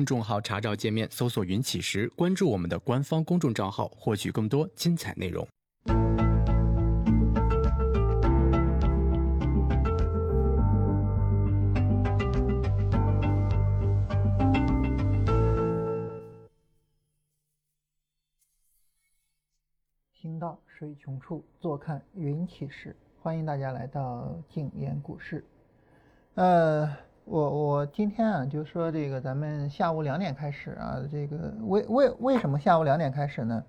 公众号查找界面搜索“云起时”，关注我们的官方公众账号，获取更多精彩内容。行到水穷处，坐看云起时。欢迎大家来到静言股市。呃，我我今天啊，就说这个咱们下午两点开始啊，这个为为为什么下午两点开始呢？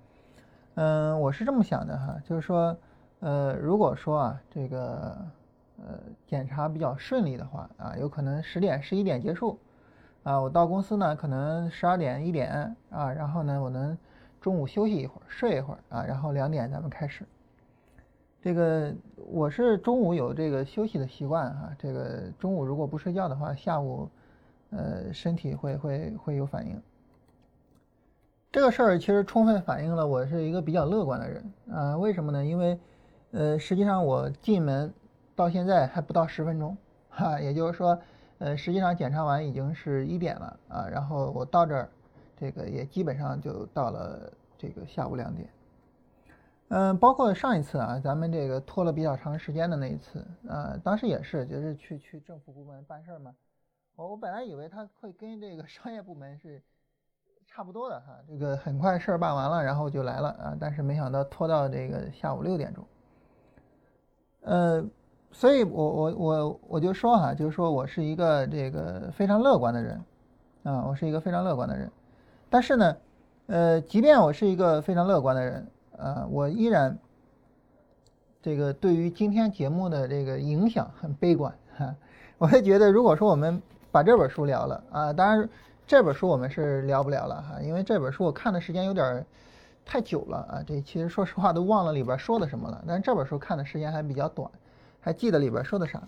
嗯，我是这么想的哈，就是说，呃，如果说啊，这个呃检查比较顺利的话啊，有可能十点十一点结束啊，我到公司呢，可能十二点一点啊，然后呢，我能中午休息一会儿，睡一会儿啊，然后两点咱们开始。这个我是中午有这个休息的习惯哈，这个中午如果不睡觉的话，下午呃身体会会会有反应。这个事儿其实充分反映了我是一个比较乐观的人啊，为什么呢？因为呃实际上我进门到现在还不到十分钟哈，也就是说呃实际上检查完已经是一点了啊，然后我到这儿这个也基本上就到了这个下午两点。嗯，包括上一次啊，咱们这个拖了比较长时间的那一次，啊，当时也是，就是去去政府部门办事儿嘛。我我本来以为他会跟这个商业部门是差不多的哈，这个很快事儿办完了，然后就来了啊，但是没想到拖到这个下午六点钟。呃，所以我我我我就说哈，就是说我是一个这个非常乐观的人啊，我是一个非常乐观的人，但是呢，呃，即便我是一个非常乐观的人。啊，我依然这个对于今天节目的这个影响很悲观哈。我会觉得，如果说我们把这本书聊了啊，当然这本书我们是聊不了了哈，因为这本书我看的时间有点太久了啊。这其实说实话都忘了里边说的什么了，但是这本书看的时间还比较短，还记得里边说的啥。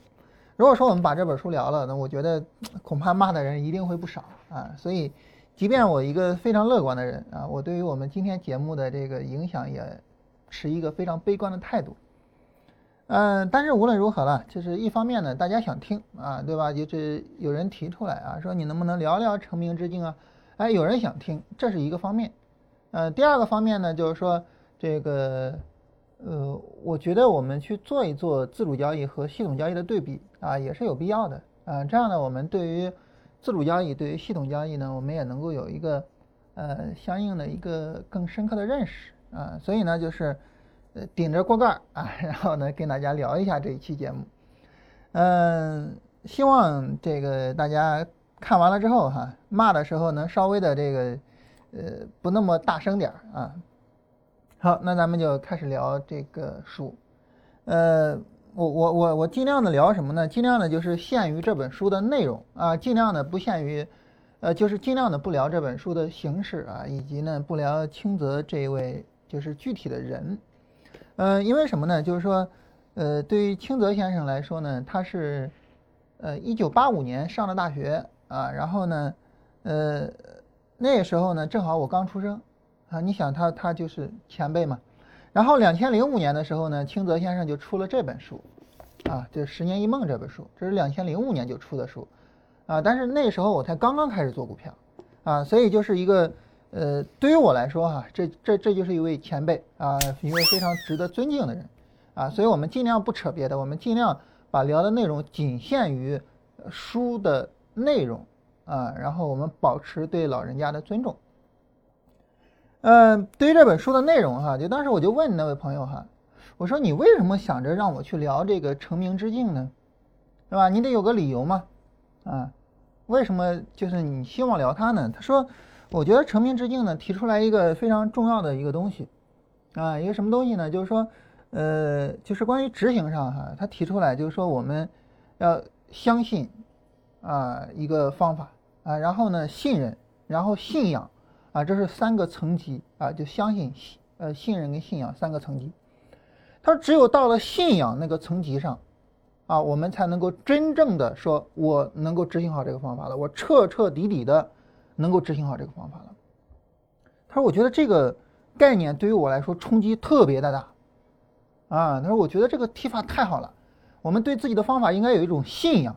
如果说我们把这本书聊了，那我觉得恐怕骂的人一定会不少啊。所以。即便我一个非常乐观的人啊，我对于我们今天节目的这个影响也持一个非常悲观的态度。嗯，但是无论如何了，就是一方面呢，大家想听啊，对吧？就是有人提出来啊，说你能不能聊聊成名之境啊？哎，有人想听，这是一个方面。呃，第二个方面呢，就是说这个呃，我觉得我们去做一做自主交易和系统交易的对比啊，也是有必要的啊。这样呢，我们对于自主交易对于系统交易呢，我们也能够有一个呃相应的一个更深刻的认识啊，所以呢就是呃顶着锅盖啊，然后呢跟大家聊一下这一期节目，嗯，希望这个大家看完了之后哈，骂的时候能稍微的这个呃不那么大声点儿啊。好，那咱们就开始聊这个书，呃。我我我我尽量的聊什么呢？尽量的就是限于这本书的内容啊，尽量的不限于，呃，就是尽量的不聊这本书的形式啊，以及呢不聊清泽这一位就是具体的人，呃，因为什么呢？就是说，呃，对于清泽先生来说呢，他是，呃，一九八五年上的大学啊，然后呢，呃，那个时候呢正好我刚出生啊，你想他他就是前辈嘛。然后两千零五年的时候呢，清泽先生就出了这本书，啊，就《十年一梦》这本书，这是两千零五年就出的书，啊，但是那时候我才刚刚开始做股票，啊，所以就是一个，呃，对于我来说哈，这这这就是一位前辈啊，一位非常值得尊敬的人，啊，所以我们尽量不扯别的，我们尽量把聊的内容仅限于书的内容，啊，然后我们保持对老人家的尊重。嗯，对于这本书的内容哈，就当时我就问那位朋友哈，我说你为什么想着让我去聊这个成名之境呢？是吧？你得有个理由嘛，啊，为什么就是你希望聊它呢？他说，我觉得成名之境呢提出来一个非常重要的一个东西，啊，一个什么东西呢？就是说，呃，就是关于执行上哈，他提出来就是说我们要相信啊一个方法啊，然后呢信任，然后信仰。啊，这是三个层级啊，就相信、信呃信任跟信仰三个层级。他说，只有到了信仰那个层级上，啊，我们才能够真正的说，我能够执行好这个方法了，我彻彻底底的能够执行好这个方法了。他说，我觉得这个概念对于我来说冲击特别的大。啊，他说，我觉得这个提法太好了，我们对自己的方法应该有一种信仰，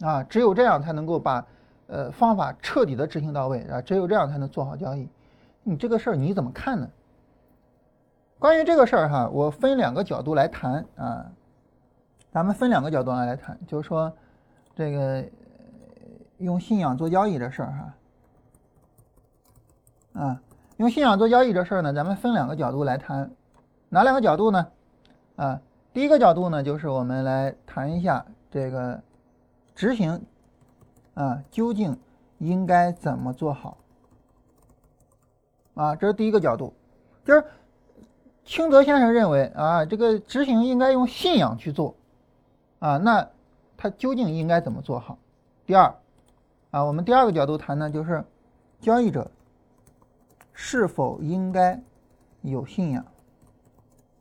啊，只有这样才能够把呃方法彻底的执行到位啊，只有这样才能做好交易。你这个事儿你怎么看呢？关于这个事儿哈，我分两个角度来谈啊，咱们分两个角度来来谈，就是说这个用信仰做交易这事儿哈，啊，用信仰做交易这事儿呢，咱们分两个角度来谈，哪两个角度呢？啊，第一个角度呢，就是我们来谈一下这个执行啊，究竟应该怎么做好啊？这是第一个角度，就是。清泽先生认为啊，这个执行应该用信仰去做，啊，那他究竟应该怎么做好？第二，啊，我们第二个角度谈呢，就是交易者是否应该有信仰？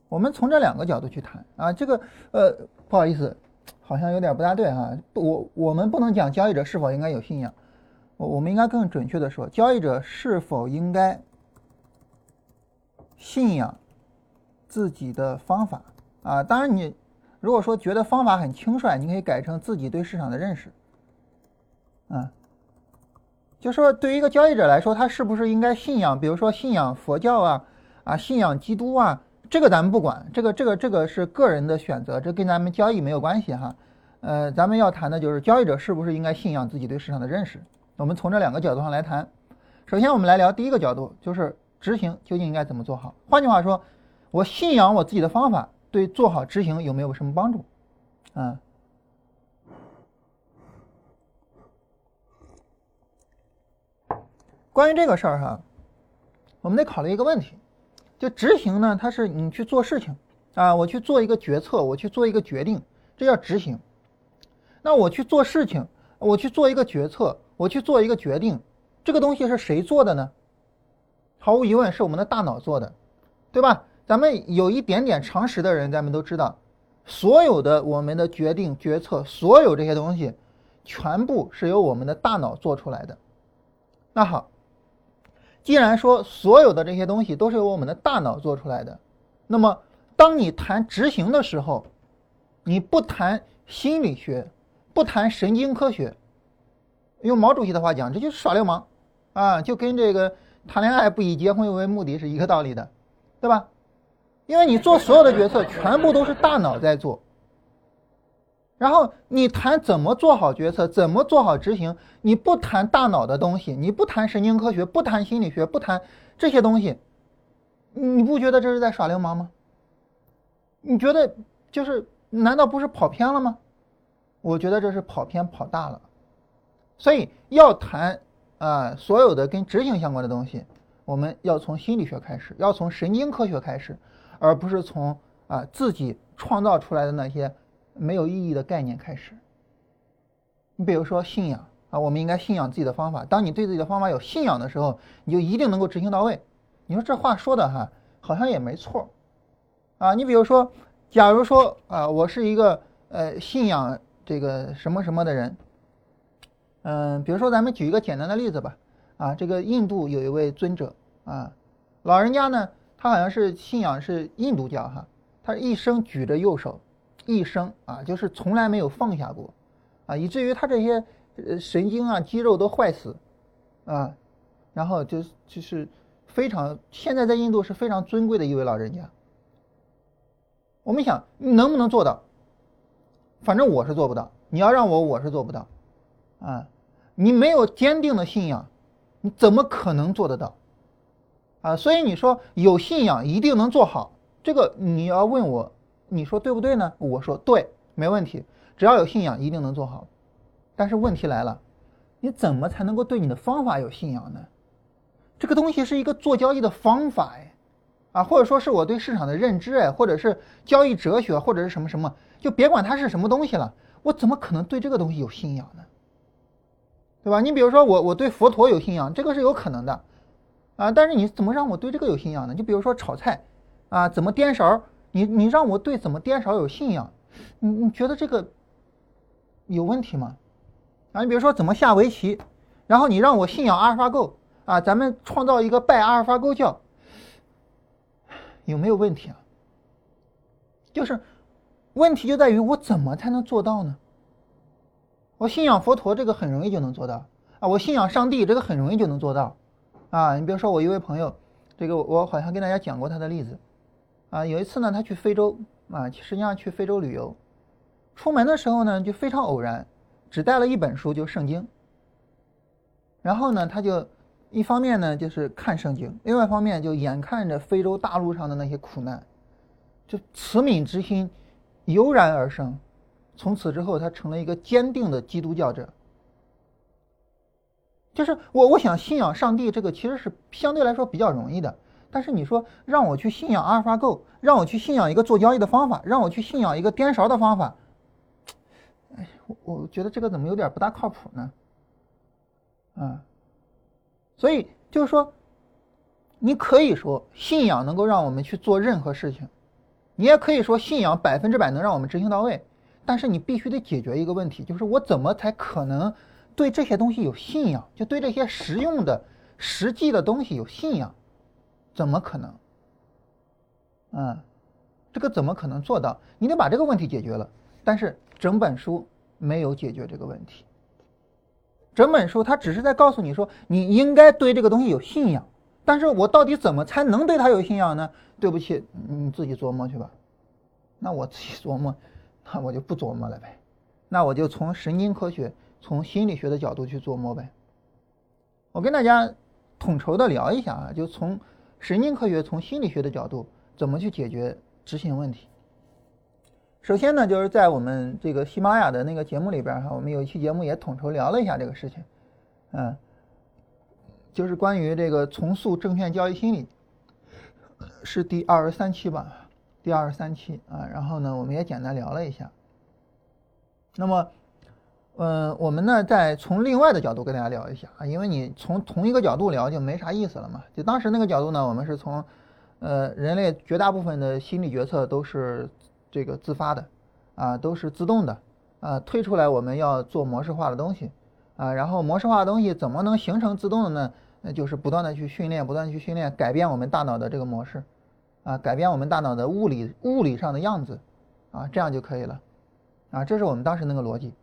我们从这两个角度去谈啊，这个呃，不好意思，好像有点不大对哈，我我们不能讲交易者是否应该有信仰，我我们应该更准确的说，交易者是否应该信仰？自己的方法啊，当然你如果说觉得方法很轻率，你可以改成自己对市场的认识。啊，就说对于一个交易者来说，他是不是应该信仰，比如说信仰佛教啊，啊，信仰基督啊，这个咱们不管，这个这个这个是个人的选择，这跟咱们交易没有关系哈。呃，咱们要谈的就是交易者是不是应该信仰自己对市场的认识。我们从这两个角度上来谈。首先，我们来聊第一个角度，就是执行究竟应该怎么做好。换句话说。我信仰我自己的方法，对做好执行有没有什么帮助？啊，关于这个事儿哈，我们得考虑一个问题，就执行呢，它是你去做事情啊，我去做一个决策，我去做一个决定，这叫执行。那我去做事情，我去做一个决策，我去做一个决定，这个东西是谁做的呢？毫无疑问是我们的大脑做的，对吧？咱们有一点点常识的人，咱们都知道，所有的我们的决定、决策，所有这些东西，全部是由我们的大脑做出来的。那好，既然说所有的这些东西都是由我们的大脑做出来的，那么当你谈执行的时候，你不谈心理学，不谈神经科学，用毛主席的话讲，这就是耍流氓啊！就跟这个谈恋爱不以结婚为目的是一个道理的，对吧？因为你做所有的决策，全部都是大脑在做。然后你谈怎么做好决策，怎么做好执行，你不谈大脑的东西，你不谈神经科学，不谈心理学，不谈这些东西，你不觉得这是在耍流氓吗？你觉得就是难道不是跑偏了吗？我觉得这是跑偏跑大了。所以要谈啊，所有的跟执行相关的东西，我们要从心理学开始，要从神经科学开始。而不是从啊自己创造出来的那些没有意义的概念开始。你比如说信仰啊，我们应该信仰自己的方法。当你对自己的方法有信仰的时候，你就一定能够执行到位。你说这话说的哈，好像也没错啊。你比如说，假如说啊，我是一个呃信仰这个什么什么的人，嗯，比如说咱们举一个简单的例子吧，啊，这个印度有一位尊者啊，老人家呢。他好像是信仰是印度教哈，他一生举着右手，一生啊就是从来没有放下过，啊以至于他这些呃神经啊肌肉都坏死，啊，然后就就是非常现在在印度是非常尊贵的一位老人家。我们想你能不能做到？反正我是做不到。你要让我我是做不到，啊，你没有坚定的信仰，你怎么可能做得到？啊，所以你说有信仰一定能做好，这个你要问我，你说对不对呢？我说对，没问题，只要有信仰一定能做好。但是问题来了，你怎么才能够对你的方法有信仰呢？这个东西是一个做交易的方法哎，啊，或者说是我对市场的认知哎，或者是交易哲学或者是什么什么，就别管它是什么东西了，我怎么可能对这个东西有信仰呢？对吧？你比如说我我对佛陀有信仰，这个是有可能的。啊，但是你怎么让我对这个有信仰呢？就比如说炒菜，啊，怎么颠勺？你你让我对怎么颠勺有信仰，你你觉得这个有问题吗？啊，你比如说怎么下围棋，然后你让我信仰阿尔法狗，啊，咱们创造一个拜阿尔法狗教，有没有问题啊？就是问题就在于我怎么才能做到呢？我信仰佛陀这个很容易就能做到，啊，我信仰上帝，这个很容易就能做到啊。你比如说我一位朋友，这个我好像跟大家讲过他的例子啊。有一次呢，他去非洲啊，实际上去非洲旅游，出门的时候呢就非常偶然，只带了一本书，就圣经。然后呢，他就一方面呢就是看圣经，另外一方面就眼看着非洲大陆上的那些苦难，就慈悯之心油然而生。从此之后，他成了一个坚定的基督教者。就是我，我想信仰上帝，这个其实是相对来说比较容易的。但是你说让我去信仰阿尔法狗，让我去信仰一个做交易的方法，让我去信仰一个颠勺的方法，哎，我我觉得这个怎么有点不大靠谱呢？啊，所以就是说，你可以说信仰能够让我们去做任何事情，你也可以说信仰百分之百能让我们执行到位。但是你必须得解决一个问题，就是我怎么才可能对这些东西有信仰？就对这些实用的、实际的东西有信仰？怎么可能？嗯，这个怎么可能做到？你得把这个问题解决了。但是整本书没有解决这个问题。整本书它只是在告诉你说，你应该对这个东西有信仰。但是我到底怎么才能对它有信仰呢？对不起，你自己琢磨去吧。那我自己琢磨。那我就不琢磨了呗，那我就从神经科学、从心理学的角度去琢磨呗。我跟大家统筹的聊一下啊，就从神经科学、从心理学的角度怎么去解决执行问题。首先呢，就是在我们这个喜马拉雅的那个节目里边哈，我们有一期节目也统筹聊了一下这个事情，嗯，就是关于这个重塑证券交易心理，是第二十三期吧。第二十三期啊，然后呢，我们也简单聊了一下。那么，嗯，我们呢再从另外的角度跟大家聊一下啊，因为你从同一个角度聊就没啥意思了嘛。就当时那个角度呢，我们是从，呃，人类绝大部分的心理决策都是这个自发的，啊，都是自动的，啊，推出来我们要做模式化的东西，啊，然后模式化的东西怎么能形成自动的呢？那就是不断的去训练，不断去训练，改变我们大脑的这个模式。啊，改变我们大脑的物理物理上的样子，啊，这样就可以了，啊，这是我们当时那个逻辑。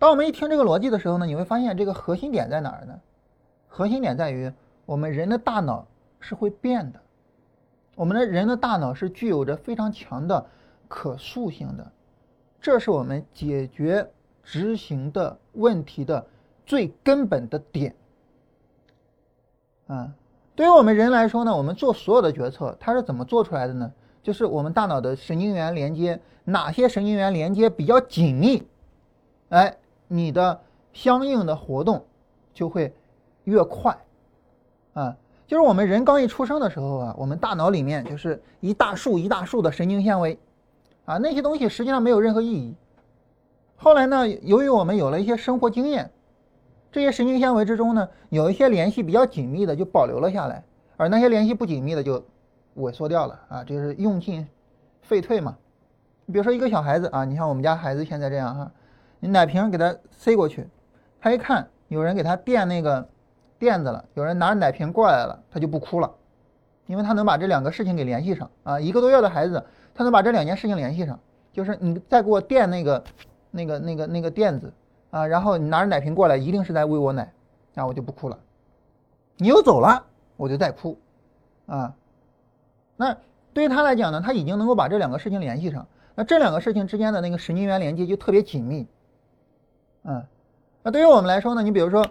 当我们一听这个逻辑的时候呢，你会发现这个核心点在哪儿呢？核心点在于我们人的大脑是会变的，我们的人的大脑是具有着非常强的可塑性的，这是我们解决执行的问题的最根本的点，啊。对于我们人来说呢，我们做所有的决策，它是怎么做出来的呢？就是我们大脑的神经元连接，哪些神经元连接比较紧密，哎，你的相应的活动就会越快，啊，就是我们人刚一出生的时候啊，我们大脑里面就是一大束一大束的神经纤维，啊，那些东西实际上没有任何意义。后来呢，由于我们有了一些生活经验。这些神经纤维之中呢，有一些联系比较紧密的就保留了下来，而那些联系不紧密的就萎缩掉了啊，就是用进废退嘛。你比如说一个小孩子啊，你像我们家孩子现在这样哈，你奶瓶给他塞过去，他一看有人给他垫那个垫子了，有人拿着奶瓶过来了，他就不哭了，因为他能把这两个事情给联系上啊。一个多月的孩子，他能把这两件事情联系上，就是你再给我垫那个那个那个那个垫子。啊，然后你拿着奶瓶过来，一定是在喂我奶，那我就不哭了。你又走了，我就再哭，啊，那对于他来讲呢，他已经能够把这两个事情联系上，那这两个事情之间的那个神经元连接就特别紧密，嗯，那对于我们来说呢，你比如说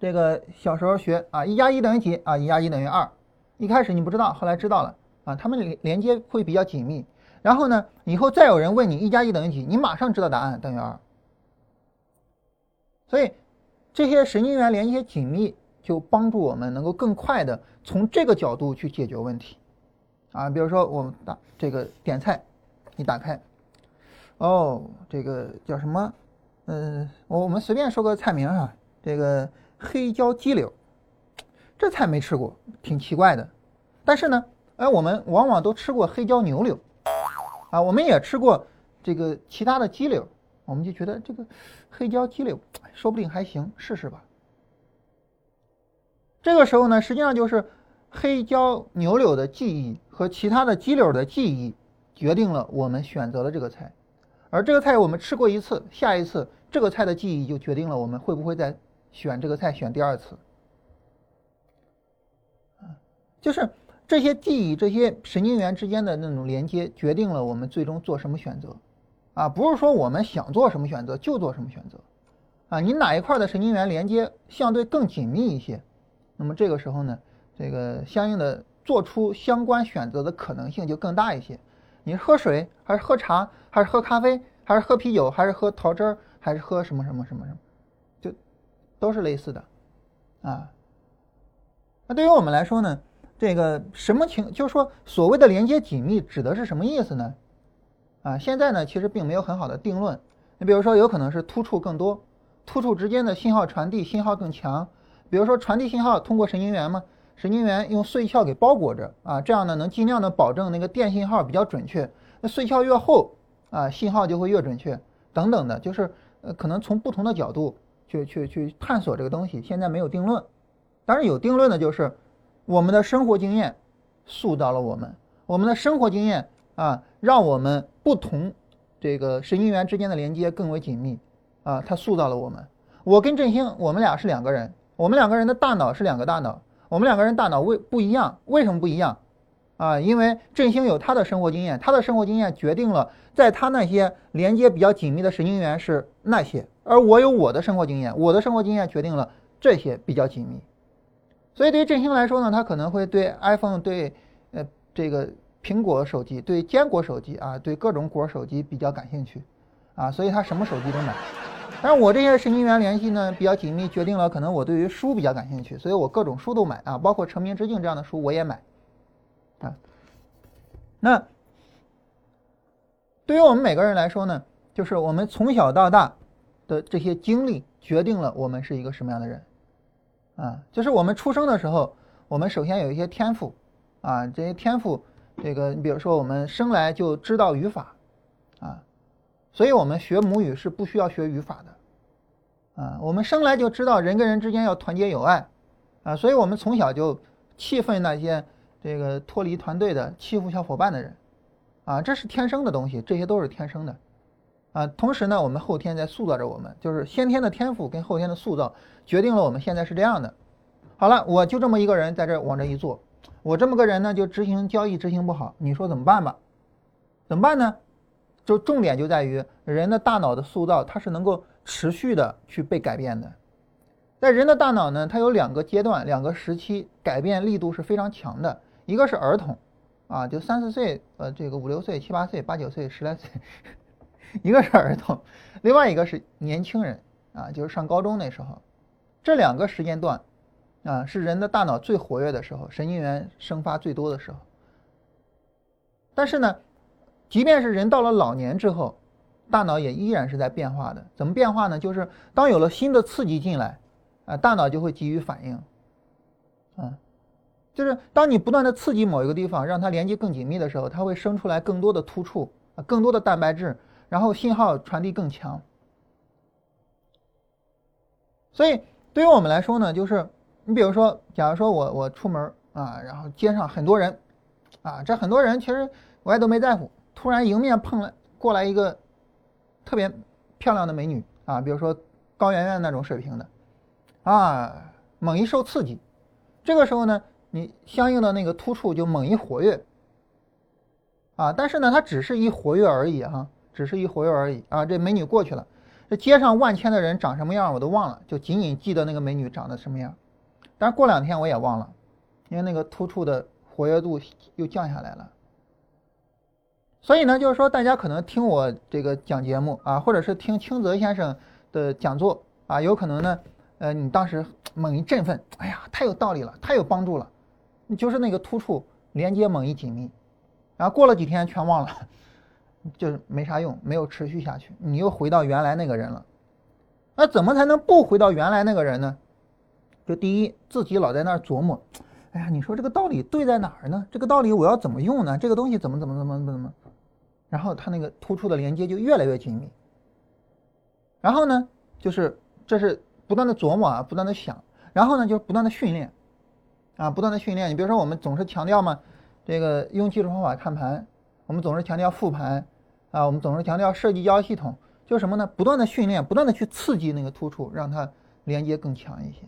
这个小时候学啊，一加一等于几啊，一加一等于二，一开始你不知道，后来知道了啊，他们连连接会比较紧密，然后呢，以后再有人问你一加一等于几，你马上知道答案等于二。所以，这些神经元连接紧密，就帮助我们能够更快的从这个角度去解决问题，啊，比如说我们打这个点菜，你打开，哦，这个叫什么？嗯，我我们随便说个菜名啊，这个黑椒鸡柳，这菜没吃过，挺奇怪的。但是呢，哎，我们往往都吃过黑椒牛柳，啊，我们也吃过这个其他的鸡柳。我们就觉得这个黑椒鸡柳说不定还行，试试吧。这个时候呢，实际上就是黑椒牛柳的记忆和其他的鸡柳的记忆决定了我们选择了这个菜，而这个菜我们吃过一次，下一次这个菜的记忆就决定了我们会不会再选这个菜选第二次。就是这些记忆、这些神经元之间的那种连接，决定了我们最终做什么选择。啊，不是说我们想做什么选择就做什么选择。啊，你哪一块的神经元连接相对更紧密一些，那么这个时候呢，这个相应的做出相关选择的可能性就更大一些。你喝水还是喝茶，还是喝咖啡，还是喝啤酒，还是喝桃汁儿，还是喝什么什么什么什么，就都是类似的。啊，那对于我们来说呢，这个什么情，就是说所谓的连接紧密指的是什么意思呢？啊，现在呢其实并没有很好的定论。你比如说，有可能是突触更多。突触之间的信号传递信号更强，比如说传递信号通过神经元嘛，神经元用髓鞘给包裹着啊，这样呢能尽量的保证那个电信号比较准确。那髓鞘越厚啊，信号就会越准确，等等的，就是呃可能从不同的角度去去去探索这个东西，现在没有定论。当然有定论的就是我们的生活经验塑造了我们，我们的生活经验啊，让我们不同这个神经元之间的连接更为紧密。啊，他塑造了我们。我跟振兴，我们俩是两个人，我们两个人的大脑是两个大脑，我们两个人大脑为不一样，为什么不一样？啊，因为振兴有他的生活经验，他的生活经验决定了在他那些连接比较紧密的神经元是那些，而我有我的生活经验，我的生活经验决定了这些比较紧密。所以对于振兴来说呢，他可能会对 iPhone、对呃这个苹果手机、对坚果手机啊、对各种果手机比较感兴趣，啊，所以他什么手机都买。但是我这些神经元联系呢比较紧密，决定了可能我对于书比较感兴趣，所以我各种书都买啊，包括《成名之境》这样的书我也买，啊，那对于我们每个人来说呢，就是我们从小到大的这些经历决定了我们是一个什么样的人，啊，就是我们出生的时候，我们首先有一些天赋，啊，这些天赋，这个你比如说我们生来就知道语法，啊。所以我们学母语是不需要学语法的，啊，我们生来就知道人跟人之间要团结友爱，啊，所以我们从小就气愤那些这个脱离团队的欺负小伙伴的人，啊，这是天生的东西，这些都是天生的，啊，同时呢，我们后天在塑造着我们，就是先天的天赋跟后天的塑造决定了我们现在是这样的。好了，我就这么一个人在这往这一坐，我这么个人呢就执行交易执行不好，你说怎么办吧？怎么办呢？就重点就在于人的大脑的塑造，它是能够持续的去被改变的。在人的大脑呢，它有两个阶段、两个时期，改变力度是非常强的。一个是儿童，啊，就三四岁，呃，这个五六岁、七八岁、八九岁、十来岁，一个是儿童，另外一个是年轻人，啊，就是上高中那时候，这两个时间段，啊，是人的大脑最活跃的时候，神经元生发最多的时候。但是呢。即便是人到了老年之后，大脑也依然是在变化的。怎么变化呢？就是当有了新的刺激进来，啊，大脑就会给予反应。啊，就是当你不断的刺激某一个地方，让它连接更紧密的时候，它会生出来更多的突触，啊，更多的蛋白质，然后信号传递更强。所以对于我们来说呢，就是你比如说，假如说我我出门啊，然后街上很多人，啊，这很多人其实我也都没在乎。突然迎面碰来过来一个特别漂亮的美女啊，比如说高圆圆那种水平的啊，猛一受刺激，这个时候呢，你相应的那个突触就猛一活跃啊，但是呢，它只是一活跃而已哈，只是一活跃而已啊。这美女过去了，这街上万千的人长什么样我都忘了，就仅仅记得那个美女长得什么样，但是过两天我也忘了，因为那个突触的活跃度又降下来了。所以呢，就是说，大家可能听我这个讲节目啊，或者是听清泽先生的讲座啊，有可能呢，呃，你当时猛一振奋，哎呀，太有道理了，太有帮助了，就是那个突触连接猛一紧密，然后过了几天全忘了，就是没啥用，没有持续下去，你又回到原来那个人了。那怎么才能不回到原来那个人呢？就第一，自己老在那儿琢磨，哎呀，你说这个道理对在哪儿呢？这个道理我要怎么用呢？这个东西怎么怎么怎么怎么？然后它那个突出的连接就越来越紧密。然后呢，就是这是不断的琢磨啊，不断的想，然后呢，就是不断的训练，啊，不断的训练。你比如说，我们总是强调嘛，这个用技术方法看盘，我们总是强调复盘，啊，我们总是强调设计交易系统，就什么呢？不断的训练，不断的去刺激那个突触，让它连接更强一些。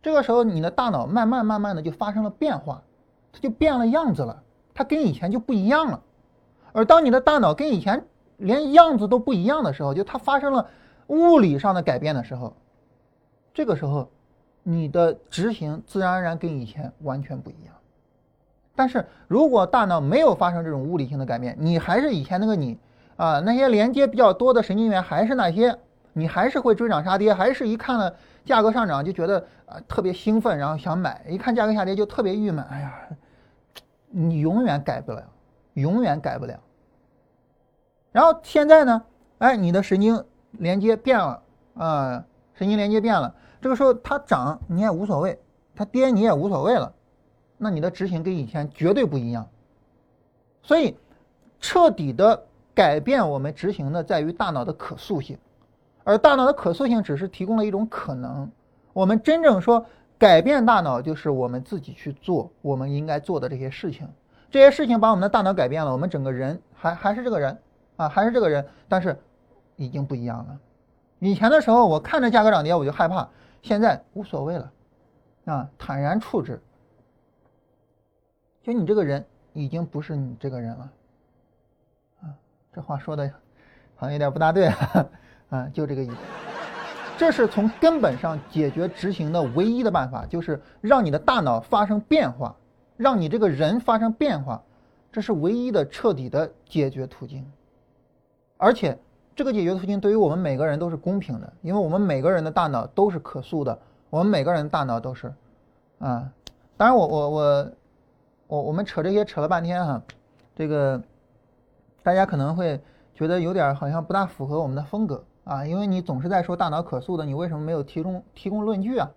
这个时候，你的大脑慢慢慢慢的就发生了变化，它就变了样子了，它跟以前就不一样了。而当你的大脑跟以前连样子都不一样的时候，就它发生了物理上的改变的时候，这个时候，你的执行自然而然跟以前完全不一样。但是如果大脑没有发生这种物理性的改变，你还是以前那个你啊，那些连接比较多的神经元还是那些，你还是会追涨杀跌，还是一看了价格上涨就觉得啊特别兴奋，然后想买，一看价格下跌就特别郁闷，哎呀，你永远改不了。永远改不了。然后现在呢？哎，你的神经连接变了啊，神经连接变了。这个时候它涨你也无所谓，它跌你也无所谓了。那你的执行跟以前绝对不一样。所以，彻底的改变我们执行的在于大脑的可塑性，而大脑的可塑性只是提供了一种可能。我们真正说改变大脑，就是我们自己去做我们应该做的这些事情。这些事情把我们的大脑改变了，我们整个人还还是这个人啊，还是这个人，但是已经不一样了。以前的时候，我看着价格涨跌我就害怕，现在无所谓了，啊，坦然处之。就你这个人已经不是你这个人了，啊，这话说的好像有点不大对啊，啊，就这个意思。这是从根本上解决执行的唯一的办法，就是让你的大脑发生变化。让你这个人发生变化，这是唯一的彻底的解决途径。而且，这个解决途径对于我们每个人都是公平的，因为我们每个人的大脑都是可塑的，我们每个人的大脑都是，啊，当然我我我我我们扯这些扯了半天哈，这个大家可能会觉得有点好像不大符合我们的风格啊，因为你总是在说大脑可塑的，你为什么没有提供提供论据啊？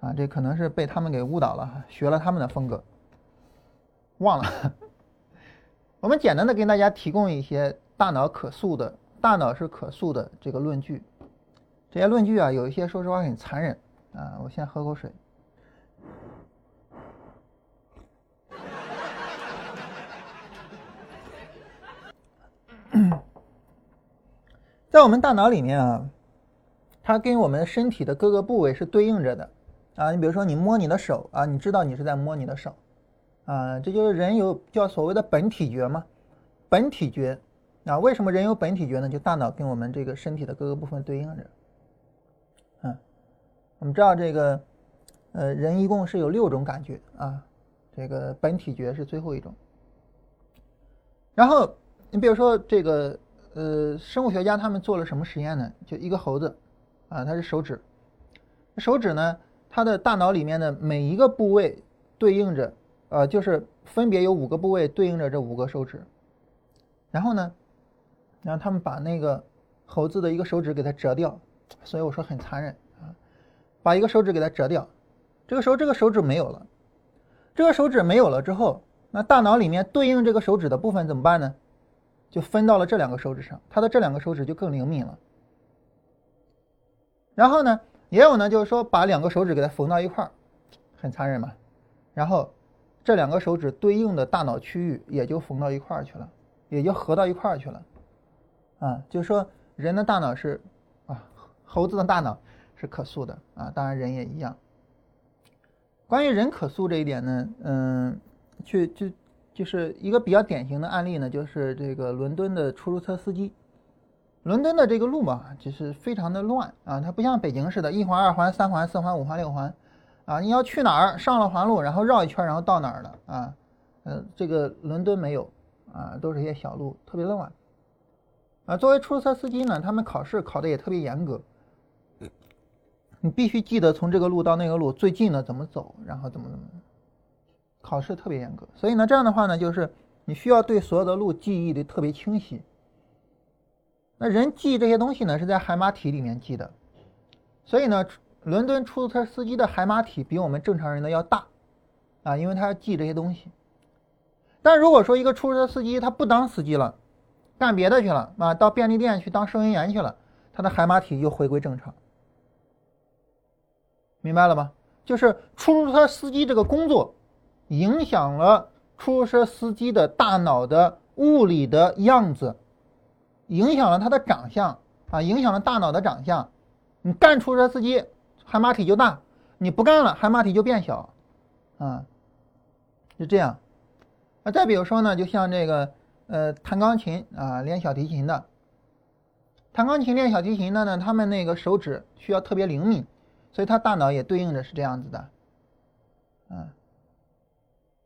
啊，这可能是被他们给误导了，学了他们的风格。忘了，我们简单的给大家提供一些大脑可塑的，大脑是可塑的这个论据。这些论据啊，有一些说实话很残忍啊。我先喝口水。在我们大脑里面啊，它跟我们身体的各个部位是对应着的啊。你比如说，你摸你的手啊，你知道你是在摸你的手。啊，这就是人有叫所谓的本体觉嘛，本体觉啊，为什么人有本体觉呢？就大脑跟我们这个身体的各个部分对应着。嗯，我们知道这个，呃，人一共是有六种感觉啊，这个本体觉是最后一种。然后你比如说这个，呃，生物学家他们做了什么实验呢？就一个猴子，啊，它是手指，手指呢，它的大脑里面的每一个部位对应着。呃，就是分别有五个部位对应着这五个手指，然后呢，然后他们把那个猴子的一个手指给它折掉，所以我说很残忍啊，把一个手指给它折掉，这个时候这个手指没有了，这个手指没有了之后，那大脑里面对应这个手指的部分怎么办呢？就分到了这两个手指上，它的这两个手指就更灵敏了。然后呢，也有呢，就是说把两个手指给它缝到一块儿，很残忍嘛，然后。这两个手指对应的大脑区域也就缝到一块儿去了，也就合到一块儿去了，啊，就是说人的大脑是啊，猴子的大脑是可塑的啊，当然人也一样。关于人可塑这一点呢，嗯，去就就是一个比较典型的案例呢，就是这个伦敦的出租车司机。伦敦的这个路嘛，就是非常的乱啊，它不像北京似的，一环、二环、三环、四环、五环、六环。啊，你要去哪儿？上了环路，然后绕一圈，然后到哪儿了？啊，呃，这个伦敦没有，啊，都是一些小路，特别乱。啊，作为出租车司机呢，他们考试考的也特别严格，你必须记得从这个路到那个路最近的怎么走，然后怎么怎么，考试特别严格。所以呢，这样的话呢，就是你需要对所有的路记忆的特别清晰。那人记这些东西呢，是在海马体里面记的，所以呢。伦敦出租车司机的海马体比我们正常人的要大，啊，因为他要记这些东西。但如果说一个出租车司机他不当司机了，干别的去了，啊，到便利店去当收银员去了，他的海马体又回归正常，明白了吗？就是出租车司机这个工作，影响了出租车司机的大脑的物理的样子，影响了他的长相啊，影响了大脑的长相。你干出租车司机，海马体就大；你不干了，海马体就变小，啊，是这样。啊，再比如说呢，就像这个呃，弹钢琴啊，练小提琴的，弹钢琴练小提琴的呢，他们那个手指需要特别灵敏，所以他大脑也对应着是这样子的，嗯。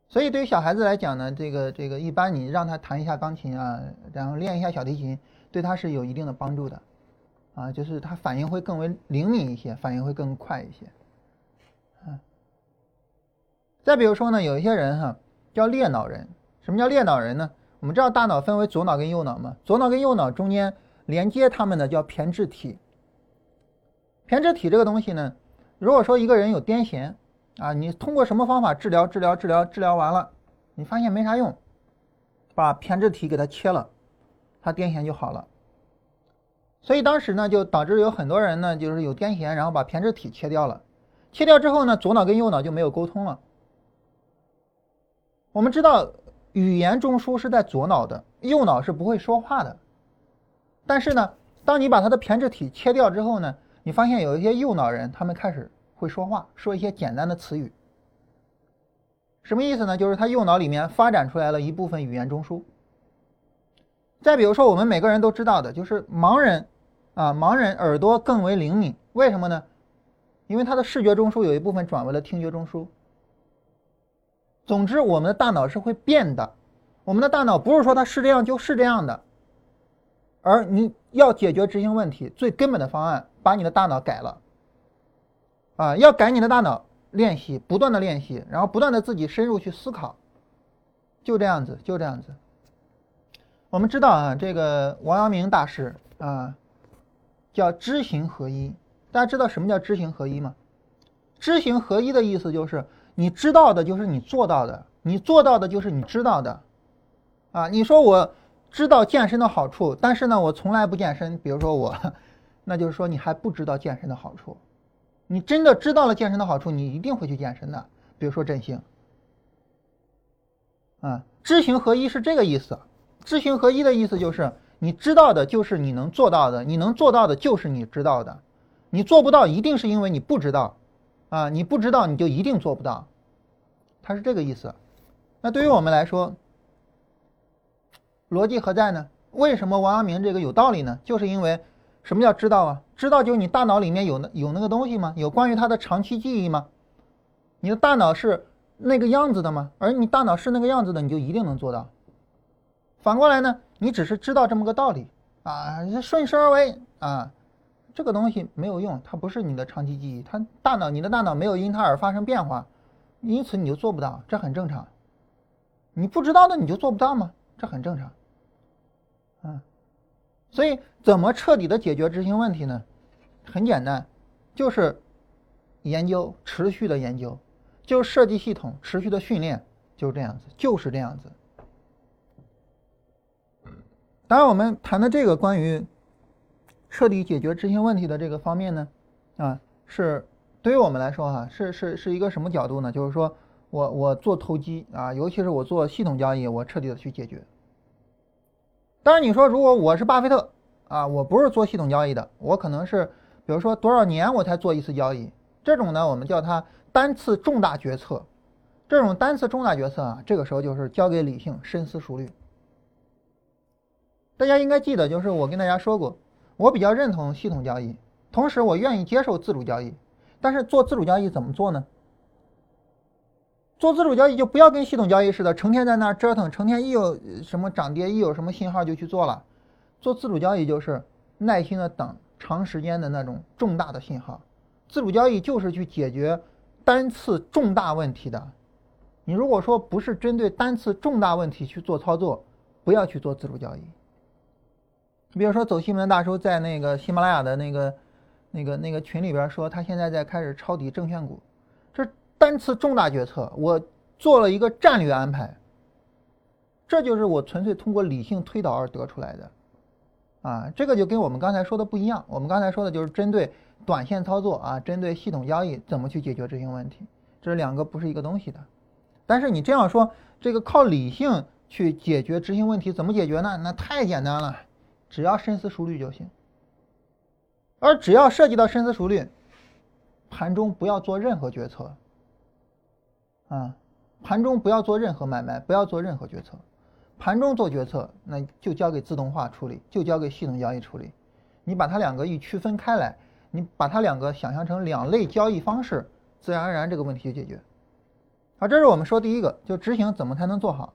所以对于小孩子来讲呢，这个这个一般你让他弹一下钢琴啊，然后练一下小提琴，对他是有一定的帮助的，啊，就是他反应会更为灵敏一些，反应会更快一些，嗯。再比如说呢，有一些人哈叫裂脑人，什么叫裂脑人呢？我们知道大脑分为左脑跟右脑嘛，左脑跟右脑中间连接他们的叫胼胝体。胼胝体这个东西呢，如果说一个人有癫痫。啊，你通过什么方法治疗？治疗，治疗，治疗完了，你发现没啥用，把胼胝体给它切了，他癫痫就好了。所以当时呢，就导致有很多人呢，就是有癫痫，然后把胼胝体切掉了。切掉之后呢，左脑跟右脑就没有沟通了。我们知道，语言中枢是在左脑的，右脑是不会说话的。但是呢，当你把它的胼胝体切掉之后呢，你发现有一些右脑人，他们开始。会说话，说一些简单的词语，什么意思呢？就是他右脑里面发展出来了一部分语言中枢。再比如说，我们每个人都知道的，就是盲人，啊，盲人耳朵更为灵敏，为什么呢？因为他的视觉中枢有一部分转为了听觉中枢。总之，我们的大脑是会变的，我们的大脑不是说它是这样就是这样的，而你要解决执行问题，最根本的方案，把你的大脑改了。啊，要改你的大脑，练习，不断的练习，然后不断的自己深入去思考，就这样子，就这样子。我们知道啊，这个王阳明大师啊，叫知行合一。大家知道什么叫知行合一吗？知行合一的意思就是，你知道的就是你做到的，你做到的就是你知道的。啊，你说我知道健身的好处，但是呢，我从来不健身。比如说我，那就是说你还不知道健身的好处。你真的知道了健身的好处，你一定会去健身的。比如说振兴，啊，知行合一是这个意思。知行合一的意思就是，你知道的就是你能做到的，你能做到的就是你知道的，你做不到一定是因为你不知道，啊，你不知道你就一定做不到，它是这个意思。那对于我们来说，逻辑何在呢？为什么王阳明这个有道理呢？就是因为。什么叫知道啊？知道就是你大脑里面有那有那个东西吗？有关于它的长期记忆吗？你的大脑是那个样子的吗？而你大脑是那个样子的，你就一定能做到。反过来呢，你只是知道这么个道理啊，顺势而为啊，这个东西没有用，它不是你的长期记忆，它大脑你的大脑没有因它而发生变化，因此你就做不到，这很正常。你不知道的你就做不到吗？这很正常，嗯。所以，怎么彻底的解决执行问题呢？很简单，就是研究，持续的研究，就设计系统，持续的训练，就是这样子，就是这样子。当然，我们谈的这个关于彻底解决执行问题的这个方面呢，啊，是对于我们来说哈，是是是一个什么角度呢？就是说我我做投机啊，尤其是我做系统交易，我彻底的去解决。但是你说，如果我是巴菲特啊，我不是做系统交易的，我可能是，比如说多少年我才做一次交易，这种呢，我们叫它单次重大决策。这种单次重大决策啊，这个时候就是交给理性，深思熟虑。大家应该记得，就是我跟大家说过，我比较认同系统交易，同时我愿意接受自主交易。但是做自主交易怎么做呢？做自主交易就不要跟系统交易似的，成天在那折腾，成天一有什么涨跌，一有什么信号就去做了。做自主交易就是耐心的等，长时间的那种重大的信号。自主交易就是去解决单次重大问题的。你如果说不是针对单次重大问题去做操作，不要去做自主交易。你比如说，走西门大叔在那个喜马拉雅的那个、那个、那个群里边说，他现在在开始抄底证券股。这单次重大决策，我做了一个战略安排，这就是我纯粹通过理性推导而得出来的，啊，这个就跟我们刚才说的不一样。我们刚才说的就是针对短线操作啊，针对系统交易怎么去解决执行问题，这是两个不是一个东西的。但是你这样说，这个靠理性去解决执行问题怎么解决呢？那太简单了，只要深思熟虑就行。而只要涉及到深思熟虑，盘中不要做任何决策。啊，盘中不要做任何买卖，不要做任何决策。盘中做决策，那就交给自动化处理，就交给系统交易处理。你把它两个一区分开来，你把它两个想象成两类交易方式，自然而然这个问题就解决。好，这是我们说第一个，就执行怎么才能做好。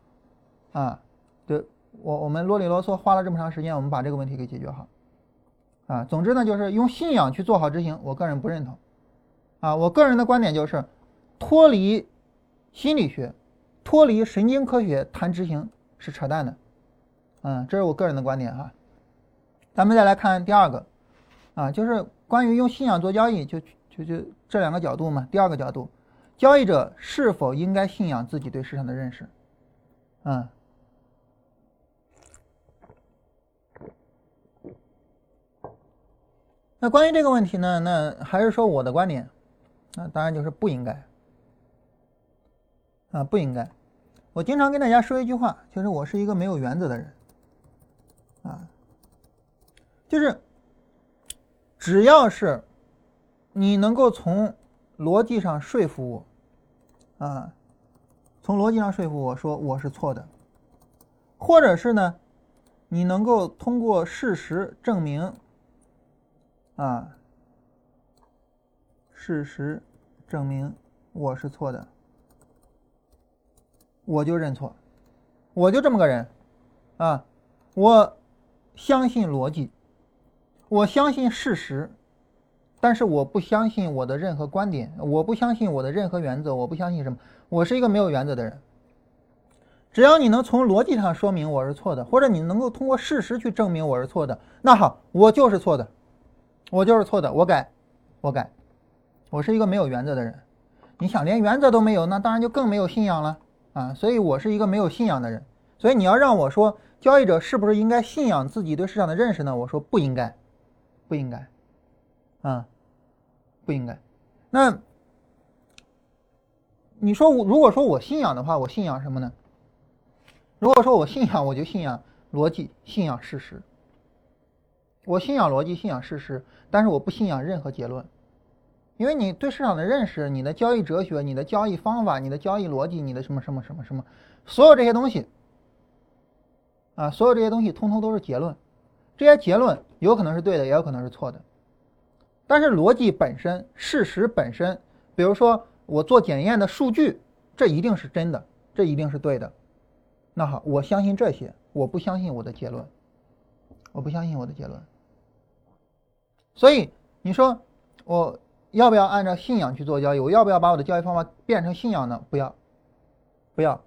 啊，对我我们啰里啰嗦花了这么长时间，我们把这个问题给解决好。啊，总之呢，就是用信仰去做好执行，我个人不认同。啊，我个人的观点就是脱离。心理学脱离神经科学谈执行是扯淡的，嗯，这是我个人的观点哈。咱们再来看第二个，啊，就是关于用信仰做交易，就就就这两个角度嘛。第二个角度，交易者是否应该信仰自己对市场的认识？嗯，那关于这个问题呢，那还是说我的观点，那当然就是不应该。啊，不应该。我经常跟大家说一句话，就是我是一个没有原则的人。啊，就是只要是你能够从逻辑上说服我，啊，从逻辑上说服我说我是错的，或者是呢，你能够通过事实证明，啊，事实证明我是错的。我就认错，我就这么个人，啊，我相信逻辑，我相信事实，但是我不相信我的任何观点，我不相信我的任何原则，我不相信什么，我是一个没有原则的人。只要你能从逻辑上说明我是错的，或者你能够通过事实去证明我是错的，那好，我就是错的，我就是错的，我改，我改，我是一个没有原则的人。你想连原则都没有，那当然就更没有信仰了。啊，所以我是一个没有信仰的人，所以你要让我说交易者是不是应该信仰自己对市场的认识呢？我说不应该，不应该，啊，不应该。那你说我如果说我信仰的话，我信仰什么呢？如果说我信仰，我就信仰逻辑，信仰事实。我信仰逻辑，信仰事实，但是我不信仰任何结论。因为你对市场的认识、你的交易哲学、你的交易方法、你的交易逻辑、你的什么什么什么什么，所有这些东西，啊，所有这些东西通通都是结论，这些结论有可能是对的，也有可能是错的。但是逻辑本身、事实本身，比如说我做检验的数据，这一定是真的，这一定是对的。那好，我相信这些，我不相信我的结论，我不相信我的结论。所以你说我。要不要按照信仰去做交易？我要不要把我的交易方法变成信仰呢？不要，不要，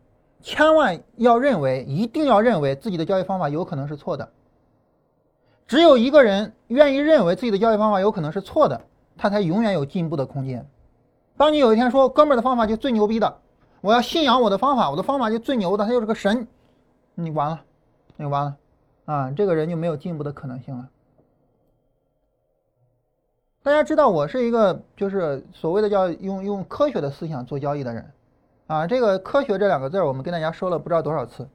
千万要认为，一定要认为自己的交易方法有可能是错的。只有一个人愿意认为自己的交易方法有可能是错的，他才永远有进步的空间。当你有一天说哥们儿的方法就最牛逼的，我要信仰我的方法，我的方法就最牛的，他就是个神，你完了，你完了，啊，这个人就没有进步的可能性了。大家知道我是一个就是所谓的叫用用科学的思想做交易的人，啊，这个科学这两个字我们跟大家说了不知道多少次。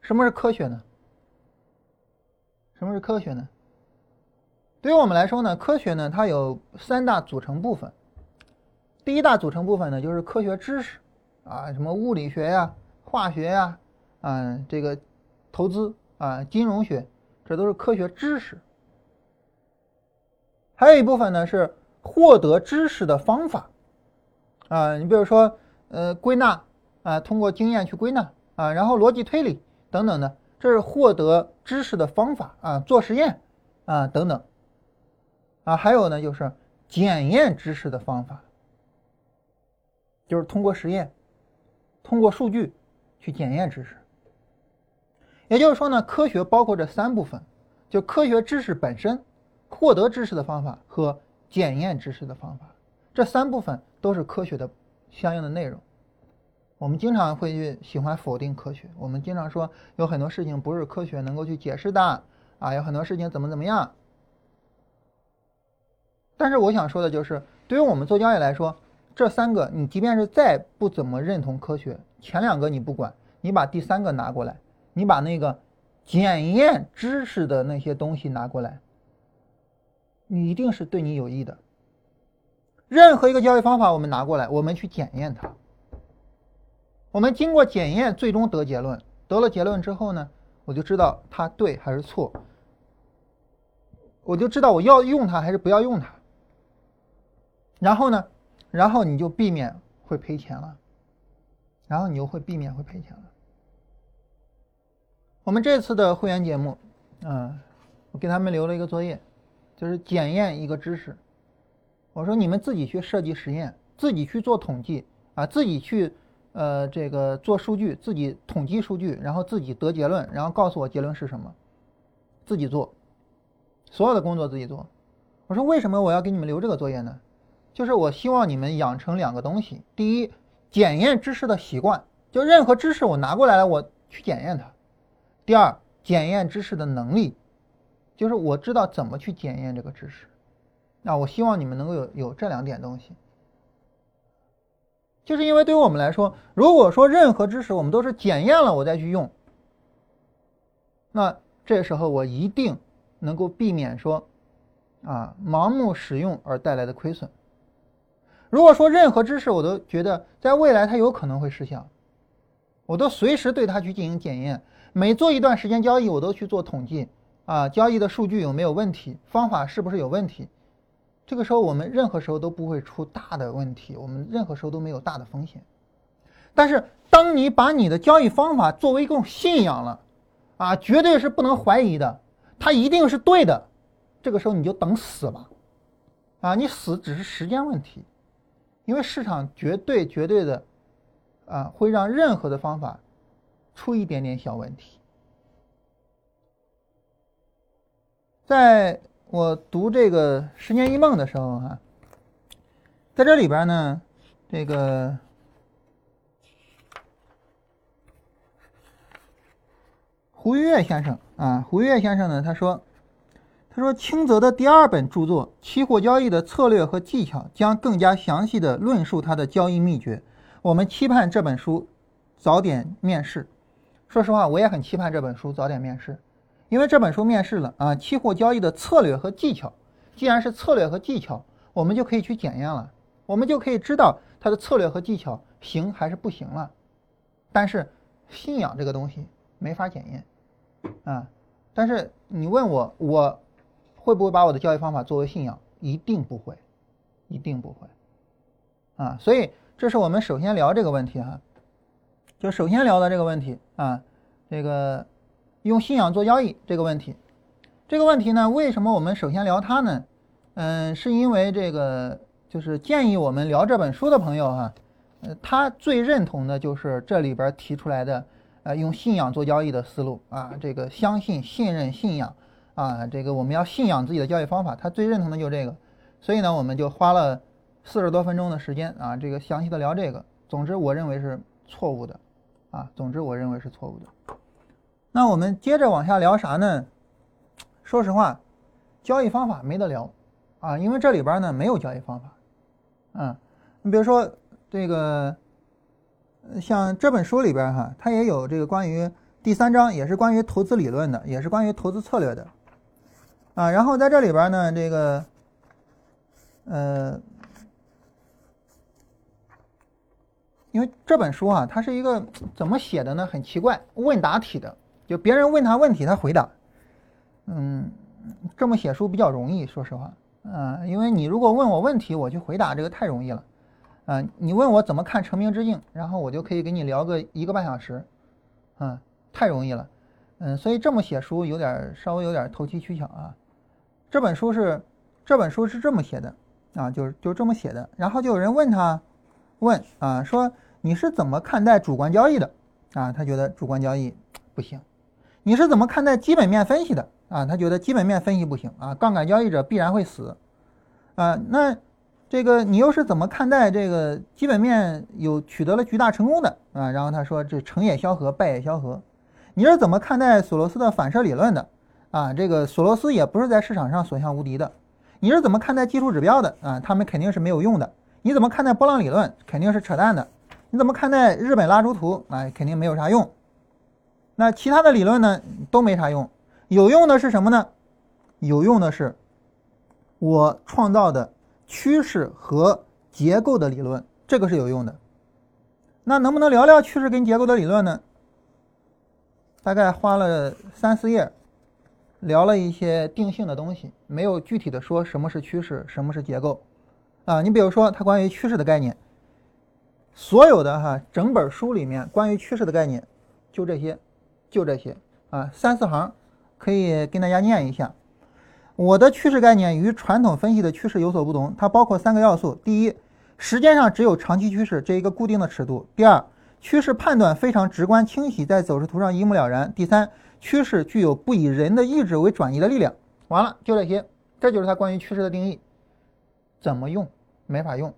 什么是科学呢？什么是科学呢？对于我们来说呢，科学呢它有三大组成部分。第一大组成部分呢就是科学知识，啊，什么物理学呀、化学呀，啊，这个投资啊、金融学，这都是科学知识。还有一部分呢是获得知识的方法，啊，你比如说，呃，归纳啊，通过经验去归纳啊，然后逻辑推理等等的，这是获得知识的方法啊，做实验啊等等，啊，还有呢就是检验知识的方法，就是通过实验，通过数据去检验知识。也就是说呢，科学包括这三部分，就科学知识本身。获得知识的方法和检验知识的方法，这三部分都是科学的相应的内容。我们经常会去喜欢否定科学，我们经常说有很多事情不是科学能够去解释的啊，有很多事情怎么怎么样。但是我想说的就是，对于我们做交易来说，这三个你即便是再不怎么认同科学，前两个你不管，你把第三个拿过来，你把那个检验知识的那些东西拿过来，你一定是对你有益的。任何一个交易方法，我们拿过来，我们去检验它。我们经过检验，最终得结论。得了结论之后呢，我就知道它对还是错，我就知道我要用它还是不要用它。然后呢，然后你就避免会赔钱了，然后你就会避免会赔钱了。我们这次的会员节目，嗯，我给他们留了一个作业，就是检验一个知识。我说你们自己去设计实验，自己去做统计啊，自己去呃这个做数据，自己统计数据，然后自己得结论，然后告诉我结论是什么，自己做，所有的工作自己做。我说为什么我要给你们留这个作业呢？就是我希望你们养成两个东西：第一，检验知识的习惯，就任何知识我拿过来了，我去检验它。第二，检验知识的能力，就是我知道怎么去检验这个知识。那我希望你们能够有有这两点东西，就是因为对于我们来说，如果说任何知识我们都是检验了我再去用，那这时候我一定能够避免说啊盲目使用而带来的亏损。如果说任何知识我都觉得在未来它有可能会失效，我都随时对它去进行检验。每做一段时间交易，我都去做统计啊，交易的数据有没有问题，方法是不是有问题？这个时候我们任何时候都不会出大的问题，我们任何时候都没有大的风险。但是当你把你的交易方法作为一种信仰了，啊，绝对是不能怀疑的，它一定是对的，这个时候你就等死吧，啊，你死只是时间问题，因为市场绝对绝对的，啊，会让任何的方法。出一点点小问题，在我读这个《十年一梦》的时候啊，在这里边呢，这个胡愉悦先生啊，胡愉悦先生呢，他说，他说清泽的第二本著作《期货交易的策略和技巧》将更加详细的论述他的交易秘诀。我们期盼这本书早点面世。说实话，我也很期盼这本书早点面世，因为这本书面试了啊，期货交易的策略和技巧，既然是策略和技巧，我们就可以去检验了，我们就可以知道它的策略和技巧行还是不行了。但是信仰这个东西没法检验啊。但是你问我，我会不会把我的交易方法作为信仰？一定不会，一定不会啊。所以这是我们首先聊这个问题哈。就首先聊的这个问题啊，这个用信仰做交易这个问题，这个问题呢，为什么我们首先聊它呢？嗯，是因为这个就是建议我们聊这本书的朋友哈，呃，他最认同的就是这里边提出来的，呃，用信仰做交易的思路啊，这个相信、信任、信仰啊，这个我们要信仰自己的交易方法，他最认同的就是这个，所以呢，我们就花了四十多分钟的时间啊，这个详细的聊这个。总之，我认为是错误的。啊，总之我认为是错误的。那我们接着往下聊啥呢？说实话，交易方法没得聊啊，因为这里边呢没有交易方法。嗯，你比如说这个，像这本书里边哈，它也有这个关于第三章，也是关于投资理论的，也是关于投资策略的。啊，然后在这里边呢，这个，呃。因为这本书啊，它是一个怎么写的呢？很奇怪，问答体的，就别人问他问题，他回答。嗯，这么写书比较容易，说实话。嗯，因为你如果问我问题，我去回答，这个太容易了。嗯，你问我怎么看成名之境，然后我就可以给你聊个一个半小时。嗯，太容易了。嗯，所以这么写书有点稍微有点投机取巧啊。这本书是这本书是这么写的啊，就是就这么写的。然后就有人问他，问啊说。你是怎么看待主观交易的啊？他觉得主观交易不行。你是怎么看待基本面分析的啊？他觉得基本面分析不行啊，杠杆交易者必然会死啊。那这个你又是怎么看待这个基本面有取得了巨大成功的啊？然后他说这成也萧何，败也萧何。你是怎么看待索罗斯的反射理论的啊？这个索罗斯也不是在市场上所向无敌的。你是怎么看待技术指标的啊？他们肯定是没有用的。你怎么看待波浪理论？肯定是扯淡的。你怎么看待日本拉出图？哎，肯定没有啥用。那其他的理论呢都没啥用，有用的是什么呢？有用的是我创造的趋势和结构的理论，这个是有用的。那能不能聊聊趋势跟结构的理论呢？大概花了三四页，聊了一些定性的东西，没有具体的说什么是趋势，什么是结构。啊，你比如说它关于趋势的概念，所有的哈整本书里面关于趋势的概念就这些，就这些啊，三四行可以跟大家念一下。我的趋势概念与传统分析的趋势有所不同，它包括三个要素：第一，时间上只有长期趋势这一个固定的尺度；第二，趋势判断非常直观清晰，在走势图上一目了然；第三，趋势具有不以人的意志为转移的力量。完了，就这些，这就是它关于趋势的定义。怎么用？没法用。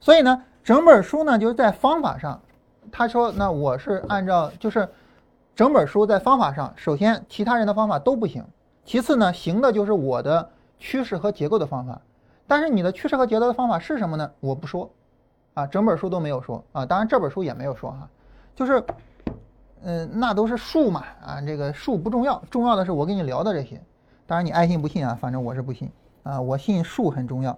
所以呢，整本书呢就是在方法上，他说，那我是按照就是整本书在方法上，首先其他人的方法都不行。其次呢，行的就是我的趋势和结构的方法，但是你的趋势和结构的方法是什么呢？我不说，啊，整本书都没有说啊，当然这本书也没有说哈，就是，嗯，那都是术嘛，啊，这个术不重要，重要的是我跟你聊的这些，当然你爱信不信啊，反正我是不信啊，我信术很重要，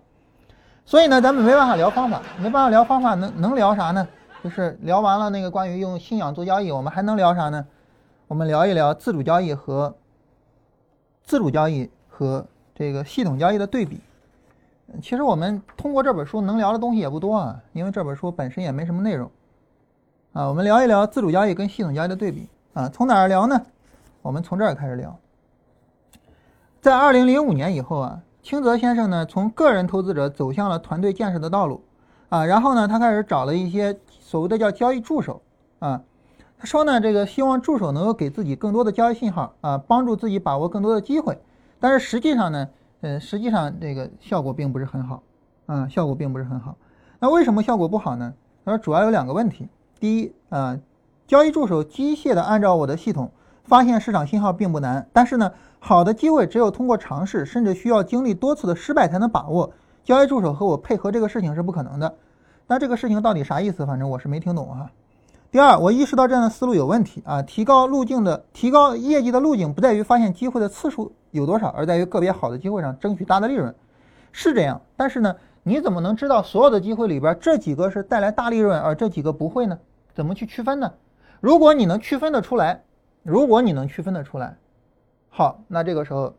所以呢，咱们没办法聊方法，没办法聊方法，能能聊啥呢？就是聊完了那个关于用信仰做交易，我们还能聊啥呢？我们聊一聊自主交易和。自主交易和这个系统交易的对比，其实我们通过这本书能聊的东西也不多啊，因为这本书本身也没什么内容啊。我们聊一聊自主交易跟系统交易的对比啊，从哪儿聊呢？我们从这儿开始聊。在二零零五年以后啊，清泽先生呢从个人投资者走向了团队建设的道路啊，然后呢他开始找了一些所谓的叫交易助手啊。说呢，这个希望助手能够给自己更多的交易信号啊，帮助自己把握更多的机会。但是实际上呢，呃，实际上这个效果并不是很好啊，效果并不是很好。那为什么效果不好呢？他说主要有两个问题。第一啊，交易助手机械的按照我的系统发现市场信号并不难，但是呢，好的机会只有通过尝试，甚至需要经历多次的失败才能把握。交易助手和我配合这个事情是不可能的。那这个事情到底啥意思？反正我是没听懂啊。第二，我意识到这样的思路有问题啊！提高路径的提高业绩的路径不在于发现机会的次数有多少，而在于个别好的机会上争取大的利润，是这样。但是呢，你怎么能知道所有的机会里边这几个是带来大利润，而这几个不会呢？怎么去区分呢？如果你能区分得出来，如果你能区分得出来，好，那这个时候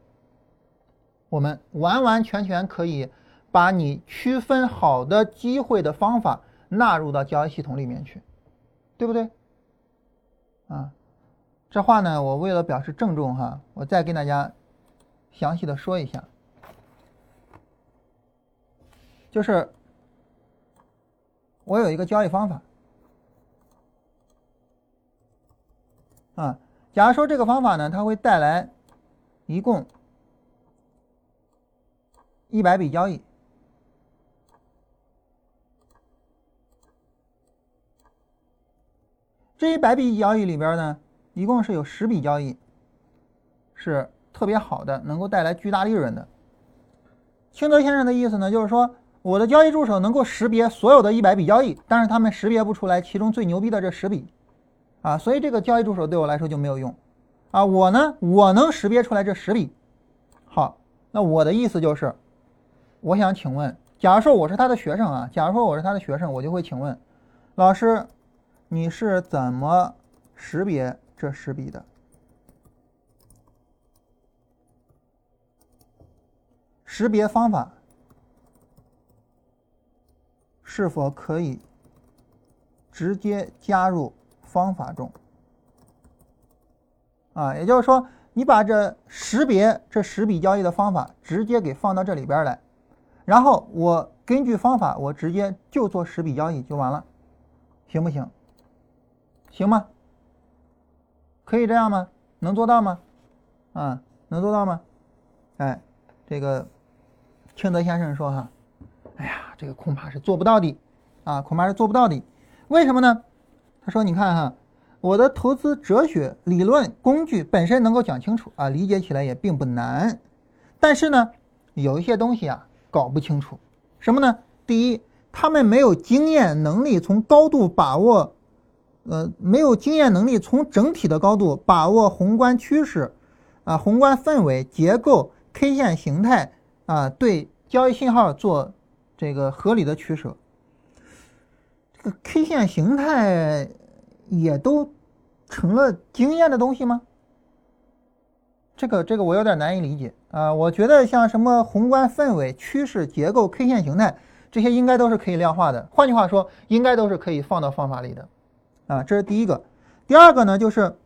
我们完完全全可以把你区分好的机会的方法纳入到交易系统里面去。对不对？啊，这话呢，我为了表示郑重哈，我再跟大家详细的说一下，就是我有一个交易方法啊，假如说这个方法呢，它会带来一共一百笔交易。这一百笔交易里边呢，一共是有十笔交易是特别好的，能够带来巨大利润的。清泽先生的意思呢，就是说我的交易助手能够识别所有的一百笔交易，但是他们识别不出来其中最牛逼的这十笔，啊，所以这个交易助手对我来说就没有用，啊，我呢，我能识别出来这十笔。好，那我的意思就是，我想请问，假如说我是他的学生啊，假如说我是他的学生，我就会请问老师。你是怎么识别这十笔的？识别方法是否可以直接加入方法中？啊，也就是说，你把这识别这十笔交易的方法直接给放到这里边来，然后我根据方法，我直接就做十笔交易就完了，行不行？行吗？可以这样吗？能做到吗？啊，能做到吗？哎，这个清德先生说哈，哎呀，这个恐怕是做不到的，啊，恐怕是做不到的。为什么呢？他说，你看哈，我的投资哲学、理论、工具本身能够讲清楚啊，理解起来也并不难，但是呢，有一些东西啊，搞不清楚。什么呢？第一，他们没有经验能力，从高度把握。呃，没有经验能力从整体的高度把握宏观趋势，啊，宏观氛围、结构、K 线形态啊，对交易信号做这个合理的取舍。这个 K 线形态也都成了经验的东西吗？这个这个我有点难以理解啊。我觉得像什么宏观氛围、趋势、结构、K 线形态这些，应该都是可以量化的。换句话说，应该都是可以放到方法里的。啊，这是第一个，第二个呢，就是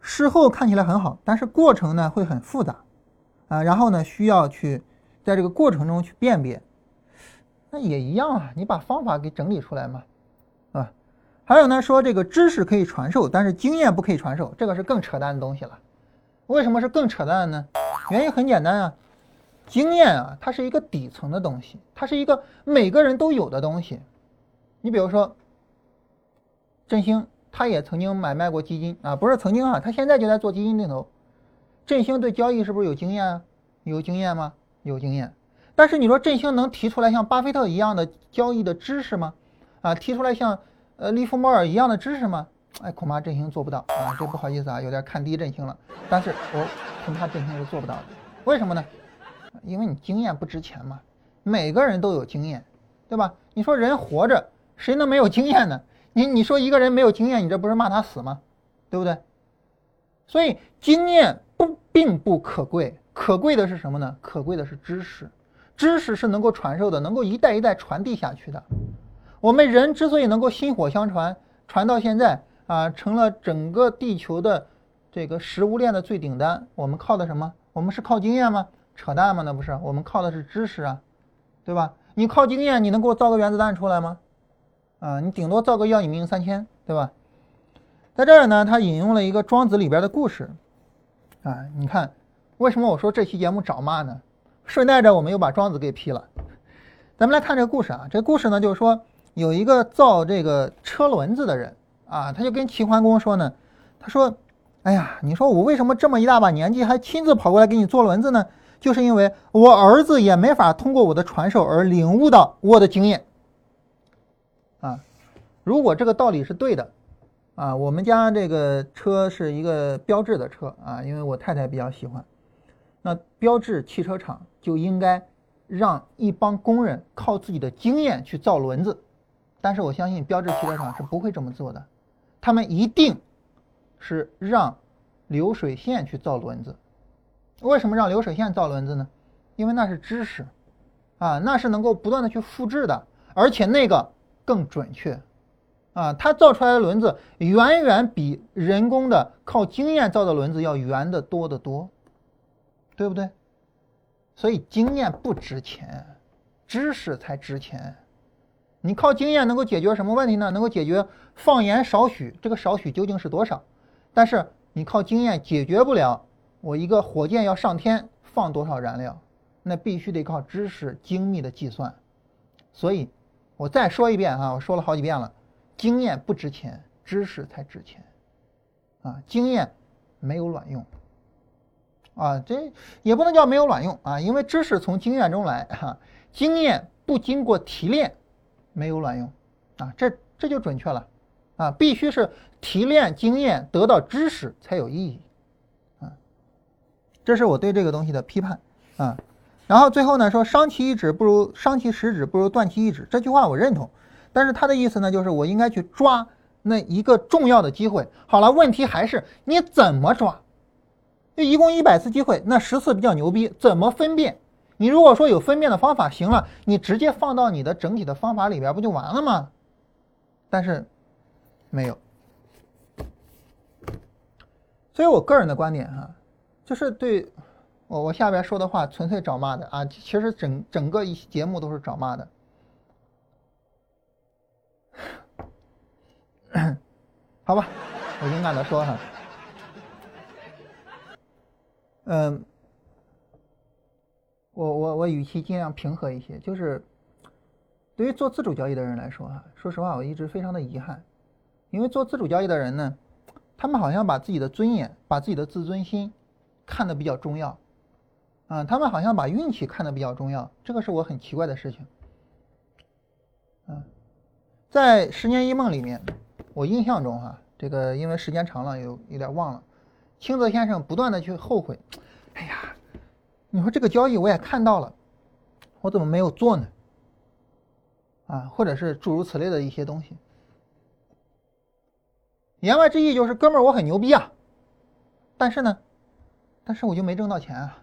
事后看起来很好，但是过程呢会很复杂，啊，然后呢需要去在这个过程中去辨别，那也一样啊，你把方法给整理出来嘛，啊，还有呢说这个知识可以传授，但是经验不可以传授，这个是更扯淡的东西了。为什么是更扯淡呢？原因很简单啊，经验啊，它是一个底层的东西，它是一个每个人都有的东西，你比如说。振兴他也曾经买卖过基金啊，不是曾经啊，他现在就在做基金定投。振兴对交易是不是有经验啊？有经验吗？有经验。但是你说振兴能提出来像巴菲特一样的交易的知识吗？啊，提出来像呃利弗莫尔一样的知识吗？哎，恐怕振兴做不到啊。这不好意思啊，有点看低振兴了。但是我恐怕振兴是做不到的。为什么呢？因为你经验不值钱嘛。每个人都有经验，对吧？你说人活着谁能没有经验呢？你你说一个人没有经验，你这不是骂他死吗？对不对？所以经验不并不可贵，可贵的是什么呢？可贵的是知识，知识是能够传授的，能够一代一代传递下去的。我们人之所以能够薪火相传，传到现在啊，成了整个地球的这个食物链的最顶端，我们靠的什么？我们是靠经验吗？扯淡吗？那不是，我们靠的是知识啊，对吧？你靠经验，你能给我造个原子弹出来吗？啊，你顶多造个要你命三千，对吧？在这儿呢，他引用了一个庄子里边的故事。啊，你看，为什么我说这期节目找骂呢？顺带着我们又把庄子给批了。咱们来看这个故事啊，这故事呢，就是说有一个造这个车轮子的人啊，他就跟齐桓公说呢，他说：“哎呀，你说我为什么这么一大把年纪还亲自跑过来给你做轮子呢？就是因为我儿子也没法通过我的传授而领悟到我的经验。”啊，如果这个道理是对的，啊，我们家这个车是一个标致的车啊，因为我太太比较喜欢，那标致汽车厂就应该让一帮工人靠自己的经验去造轮子，但是我相信标致汽车厂是不会这么做的，他们一定是让流水线去造轮子。为什么让流水线造轮子呢？因为那是知识，啊，那是能够不断的去复制的，而且那个。更准确，啊，它造出来的轮子远远比人工的靠经验造的轮子要圆的多得多，对不对？所以经验不值钱，知识才值钱。你靠经验能够解决什么问题呢？能够解决放盐少许，这个少许究竟是多少？但是你靠经验解决不了，我一个火箭要上天放多少燃料，那必须得靠知识精密的计算，所以。我再说一遍啊，我说了好几遍了，经验不值钱，知识才值钱，啊，经验没有卵用，啊，这也不能叫没有卵用啊，因为知识从经验中来哈，经验不经过提炼没有卵用，啊，这这就准确了，啊，必须是提炼经验得到知识才有意义，啊，这是我对这个东西的批判，啊。然后最后呢说伤其一指不如伤其十指不如断其一指这句话我认同，但是他的意思呢就是我应该去抓那一个重要的机会。好了，问题还是你怎么抓？就一共一百次机会，那十次比较牛逼，怎么分辨？你如果说有分辨的方法，行了，你直接放到你的整体的方法里边不就完了吗？但是没有，所以我个人的观点哈，就是对。我我下边说的话纯粹找骂的啊！其实整整个一节目都是找骂的。好吧，我勇敢的说哈，嗯，我我我语气尽量平和一些，就是对于做自主交易的人来说哈，说实话我一直非常的遗憾，因为做自主交易的人呢，他们好像把自己的尊严、把自己的自尊心看得比较重要。啊，他们好像把运气看得比较重要，这个是我很奇怪的事情。嗯，在十年一梦里面，我印象中哈，这个因为时间长了，有有点忘了。清泽先生不断的去后悔，哎呀，你说这个交易我也看到了，我怎么没有做呢？啊，或者是诸如此类的一些东西。言外之意就是，哥们儿，我很牛逼啊，但是呢，但是我就没挣到钱啊。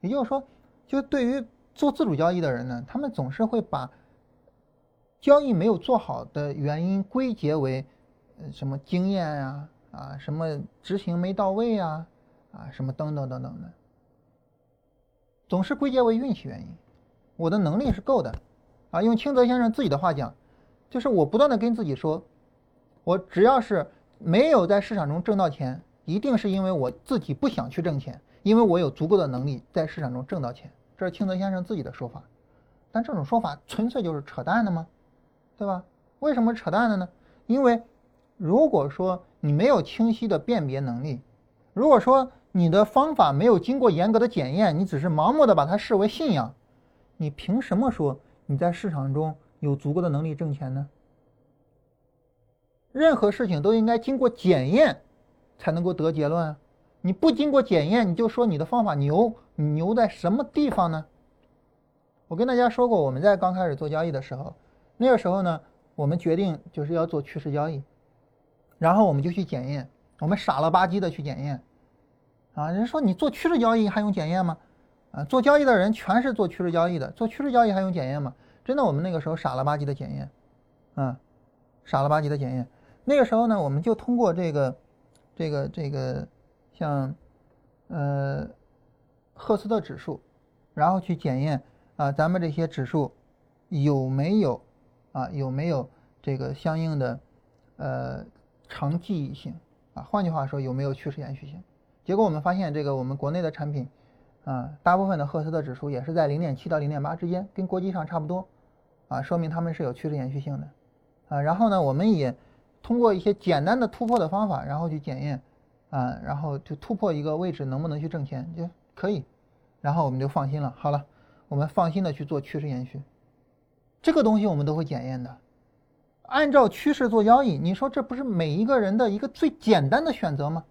也就是说，就对于做自主交易的人呢，他们总是会把交易没有做好的原因归结为什么经验呀。啊，什么执行没到位啊，啊，什么等等等等的，总是归结为运气原因。我的能力是够的，啊，用清泽先生自己的话讲，就是我不断的跟自己说，我只要是没有在市场中挣到钱，一定是因为我自己不想去挣钱，因为我有足够的能力在市场中挣到钱。这是清泽先生自己的说法，但这种说法纯粹就是扯淡的吗？对吧？为什么扯淡的呢？因为如果说。你没有清晰的辨别能力。如果说你的方法没有经过严格的检验，你只是盲目的把它视为信仰，你凭什么说你在市场中有足够的能力挣钱呢？任何事情都应该经过检验才能够得结论！你不经过检验，你就说你的方法牛，你牛在什么地方呢？我跟大家说过，我们在刚开始做交易的时候，那个时候呢，我们决定就是要做趋势交易。然后我们就去检验，我们傻了吧唧的去检验，啊，人说你做趋势交易还用检验吗？啊，做交易的人全是做趋势交易的，做趋势交易还用检验吗？真的，我们那个时候傻了吧唧的检验，啊，傻了吧唧的检验。那个时候呢，我们就通过这个，这个这个，像，呃，赫斯特指数，然后去检验啊，咱们这些指数有没有啊，有没有这个相应的，呃。长记忆性啊，换句话说，有没有趋势延续性？结果我们发现，这个我们国内的产品啊，大部分的赫斯特指数也是在零点七到零点八之间，跟国际上差不多啊，说明他们是有趋势延续性的啊。然后呢，我们也通过一些简单的突破的方法，然后去检验啊，然后就突破一个位置能不能去挣钱就可以，然后我们就放心了。好了，我们放心的去做趋势延续，这个东西我们都会检验的。按照趋势做交易，你说这不是每一个人的一个最简单的选择吗？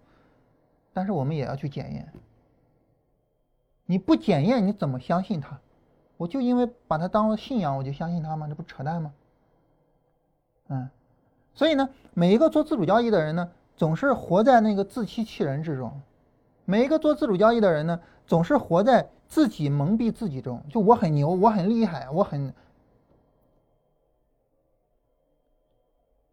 但是我们也要去检验。你不检验，你怎么相信他？我就因为把他当做信仰，我就相信他吗？这不扯淡吗？嗯，所以呢，每一个做自主交易的人呢，总是活在那个自欺欺人之中；每一个做自主交易的人呢，总是活在自己蒙蔽自己中。就我很牛，我很厉害，我很。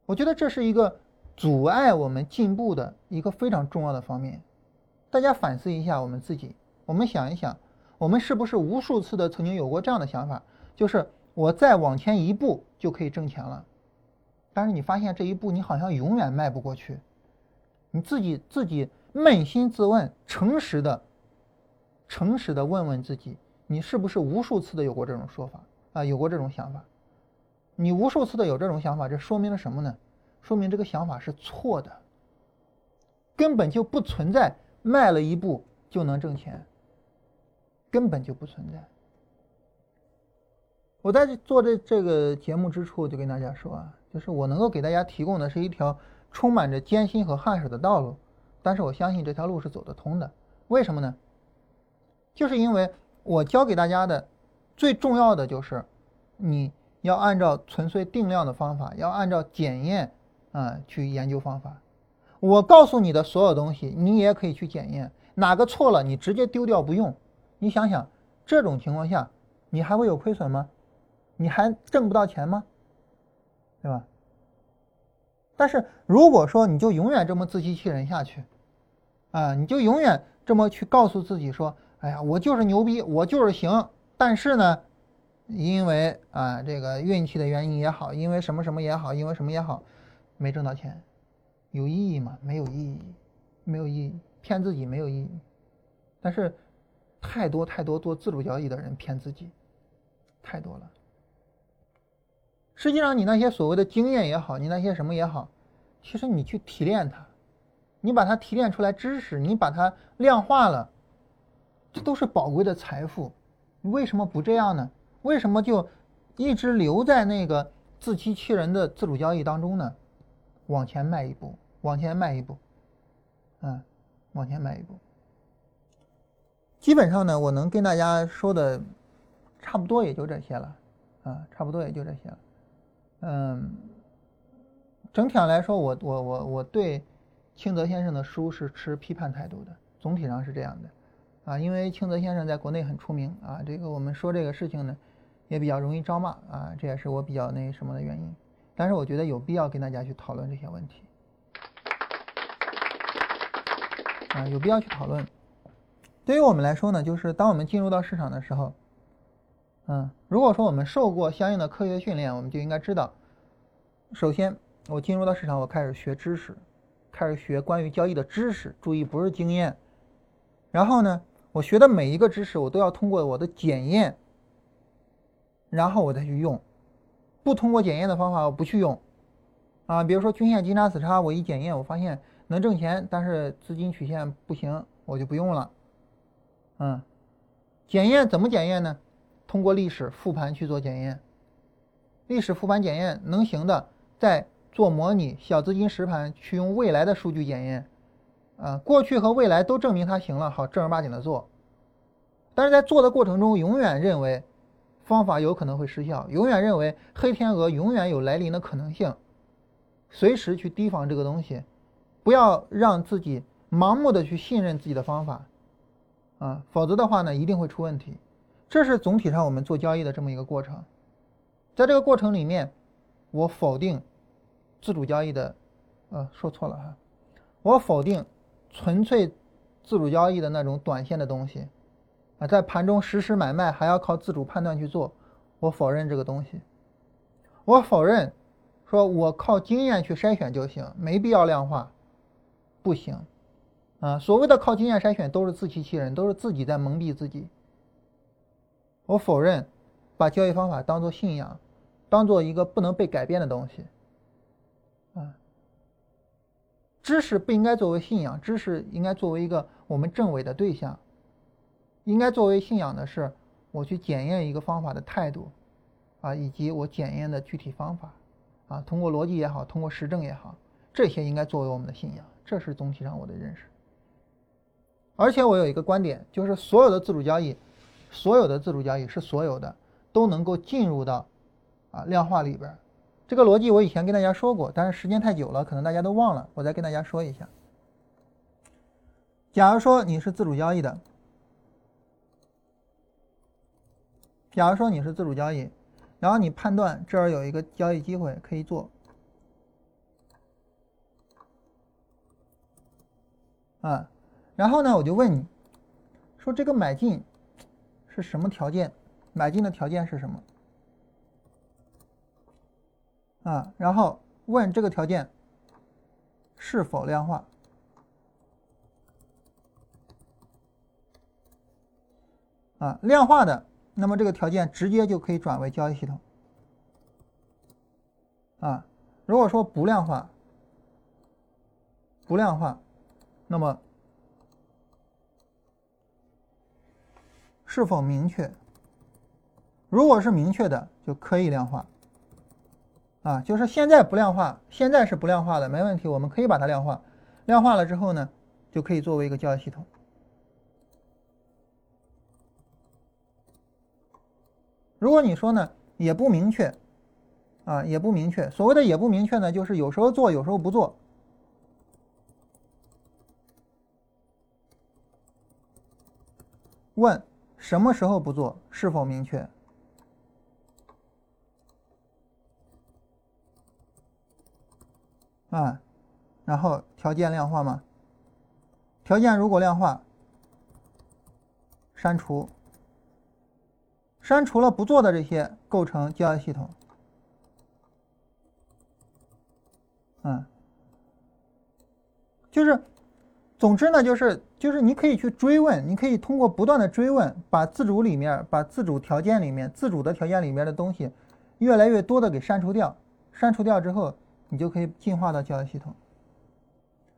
我觉得这是一个阻碍我们进步的一个非常重要的方面。大家反思一下我们自己，我们想一想，我们是不是无数次的曾经有过这样的想法，就是我再往前一步就可以挣钱了，但是你发现这一步你好像永远迈不过去。你自己自己扪心自问，诚实的、诚实的问问自己，你是不是无数次的有过这种说法啊？有过这种想法？你无数次的有这种想法，这说明了什么呢？说明这个想法是错的，根本就不存在迈了一步就能挣钱，根本就不存在。我在做这这个节目之初就跟大家说啊，就是我能够给大家提供的是一条充满着艰辛和汗水的道路，但是我相信这条路是走得通的。为什么呢？就是因为我教给大家的最重要的就是你。要按照纯粹定量的方法，要按照检验啊去研究方法。我告诉你的所有东西，你也可以去检验，哪个错了，你直接丢掉不用。你想想，这种情况下，你还会有亏损吗？你还挣不到钱吗？对吧？但是如果说你就永远这么自欺欺人下去，啊，你就永远这么去告诉自己说，哎呀，我就是牛逼，我就是行。但是呢？因为啊，这个运气的原因也好，因为什么什么也好，因为什么也好，没挣到钱，有意义吗？没有意义，没有意义，骗自己没有意义。但是，太多太多做自主交易的人骗自己，太多了。实际上，你那些所谓的经验也好，你那些什么也好，其实你去提炼它，你把它提炼出来知识，你把它量化了，这都是宝贵的财富。你为什么不这样呢？为什么就一直留在那个自欺欺人的自主交易当中呢，往前迈一步，往前迈一步，嗯，往前迈一步。基本上呢，我能跟大家说的差不多也就这些了，啊，差不多也就这些了。嗯，整体上来说，我我我我对清泽先生的书是持批判态度的，总体上是这样的，啊，因为清泽先生在国内很出名啊，这个我们说这个事情呢。也比较容易招骂啊，这也是我比较那什么的原因。但是我觉得有必要跟大家去讨论这些问题啊，有必要去讨论。对于我们来说呢，就是当我们进入到市场的时候，嗯，如果说我们受过相应的科学训练，我们就应该知道，首先我进入到市场，我开始学知识，开始学关于交易的知识，注意不是经验。然后呢，我学的每一个知识，我都要通过我的检验。然后我再去用，不通过检验的方法我不去用，啊，比如说均线金叉死叉，我一检验我发现能挣钱，但是资金曲线不行，我就不用了。嗯，检验怎么检验呢？通过历史复盘去做检验，历史复盘检验能行的，再做模拟小资金实盘去用未来的数据检验，啊，过去和未来都证明它行了，好正儿八经的做，但是在做的过程中永远认为。方法有可能会失效，永远认为黑天鹅永远有来临的可能性，随时去提防这个东西，不要让自己盲目的去信任自己的方法，啊，否则的话呢，一定会出问题。这是总体上我们做交易的这么一个过程，在这个过程里面，我否定自主交易的，呃，说错了哈，我否定纯粹自主交易的那种短线的东西。啊，在盘中实时买卖还要靠自主判断去做，我否认这个东西。我否认，说我靠经验去筛选就行，没必要量化，不行。啊，所谓的靠经验筛选都是自欺欺人，都是自己在蒙蔽自己。我否认，把交易方法当做信仰，当做一个不能被改变的东西。啊，知识不应该作为信仰，知识应该作为一个我们证伪的对象。应该作为信仰的是，我去检验一个方法的态度，啊，以及我检验的具体方法，啊，通过逻辑也好，通过实证也好，这些应该作为我们的信仰。这是总体上我的认识。而且我有一个观点，就是所有的自主交易，所有的自主交易是所有的都能够进入到啊量化里边。这个逻辑我以前跟大家说过，但是时间太久了，可能大家都忘了，我再跟大家说一下。假如说你是自主交易的。假如说你是自主交易，然后你判断这儿有一个交易机会可以做，啊，然后呢，我就问你，说这个买进是什么条件？买进的条件是什么？啊，然后问这个条件是否量化？啊，量化的。那么这个条件直接就可以转为交易系统，啊，如果说不量化，不量化，那么是否明确？如果是明确的，就可以量化，啊，就是现在不量化，现在是不量化的，没问题，我们可以把它量化，量化了之后呢，就可以作为一个交易系统。如果你说呢，也不明确，啊，也不明确。所谓的也不明确呢，就是有时候做，有时候不做。问什么时候不做，是否明确？啊，然后条件量化吗？条件如果量化，删除。删除了不做的这些，构成交易系统。嗯，就是，总之呢，就是就是你可以去追问，你可以通过不断的追问，把自主里面、把自主条件里面、自主的条件里面的东西，越来越多的给删除掉。删除掉之后，你就可以进化到交易系统。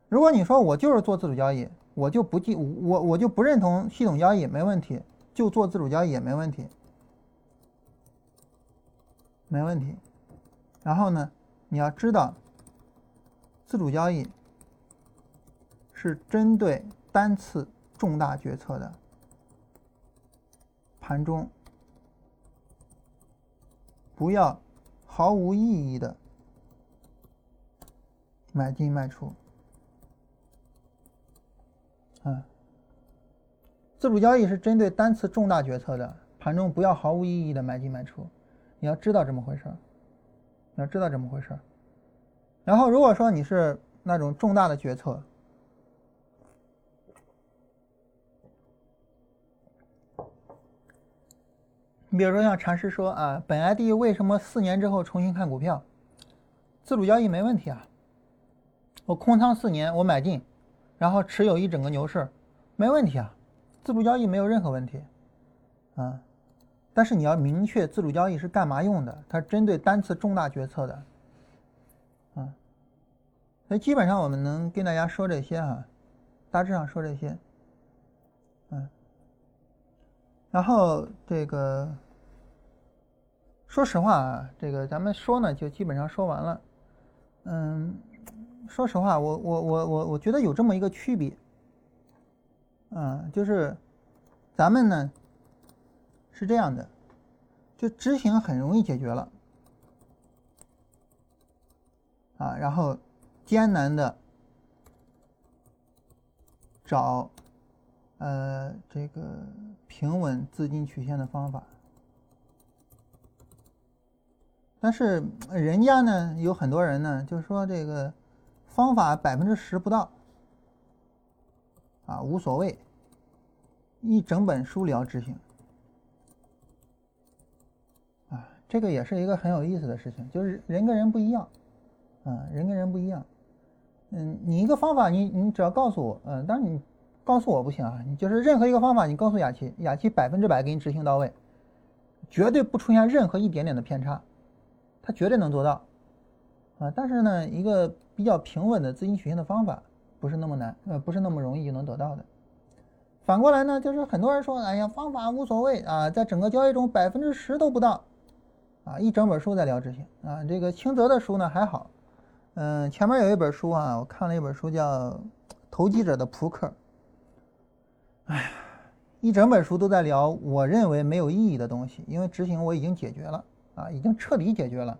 如果你说我就是做自主交易，我就不进我我就不认同系统交易，没问题，就做自主交易也没问题。没问题，然后呢，你要知道，自主交易是针对单次重大决策的盘中，不要毫无意义的买进卖出。啊，自主交易是针对单次重大决策的盘中，不要毫无意义的买进卖出。你要知道这么回事儿，你要知道这么回事儿。然后，如果说你是那种重大的决策，比如说像禅师说啊，本 ID 为什么四年之后重新看股票？自主交易没问题啊，我空仓四年，我买进。然后持有一整个牛市，没问题啊，自主交易没有任何问题，啊，但是你要明确自主交易是干嘛用的，它针对单次重大决策的，啊，所以基本上我们能跟大家说这些啊，大致上说这些，嗯，然后这个，说实话啊，这个咱们说呢就基本上说完了，嗯。说实话，我我我我我觉得有这么一个区别，嗯，就是咱们呢是这样的，就执行很容易解决了，啊，然后艰难的找呃这个平稳资金曲线的方法，但是人家呢有很多人呢就说这个。方法百分之十不到，啊，无所谓，一整本书聊执行，啊，这个也是一个很有意思的事情，就是人跟人不一样，啊，人跟人不一样，嗯，你一个方法，你你只要告诉我，嗯，但是你告诉我不行啊，你就是任何一个方法，你告诉雅琪，雅琪百分之百给你执行到位，绝对不出现任何一点点的偏差，他绝对能做到，啊，但是呢，一个。比较平稳的资金曲线的方法不是那么难，呃，不是那么容易就能得到的。反过来呢，就是很多人说，哎呀，方法无所谓啊，在整个交易中百分之十都不到，啊，一整本书在聊执行啊。这个清泽的书呢还好，嗯，前面有一本书啊，我看了一本书叫《投机者的扑克》，哎呀，一整本书都在聊我认为没有意义的东西，因为执行我已经解决了啊，已经彻底解决了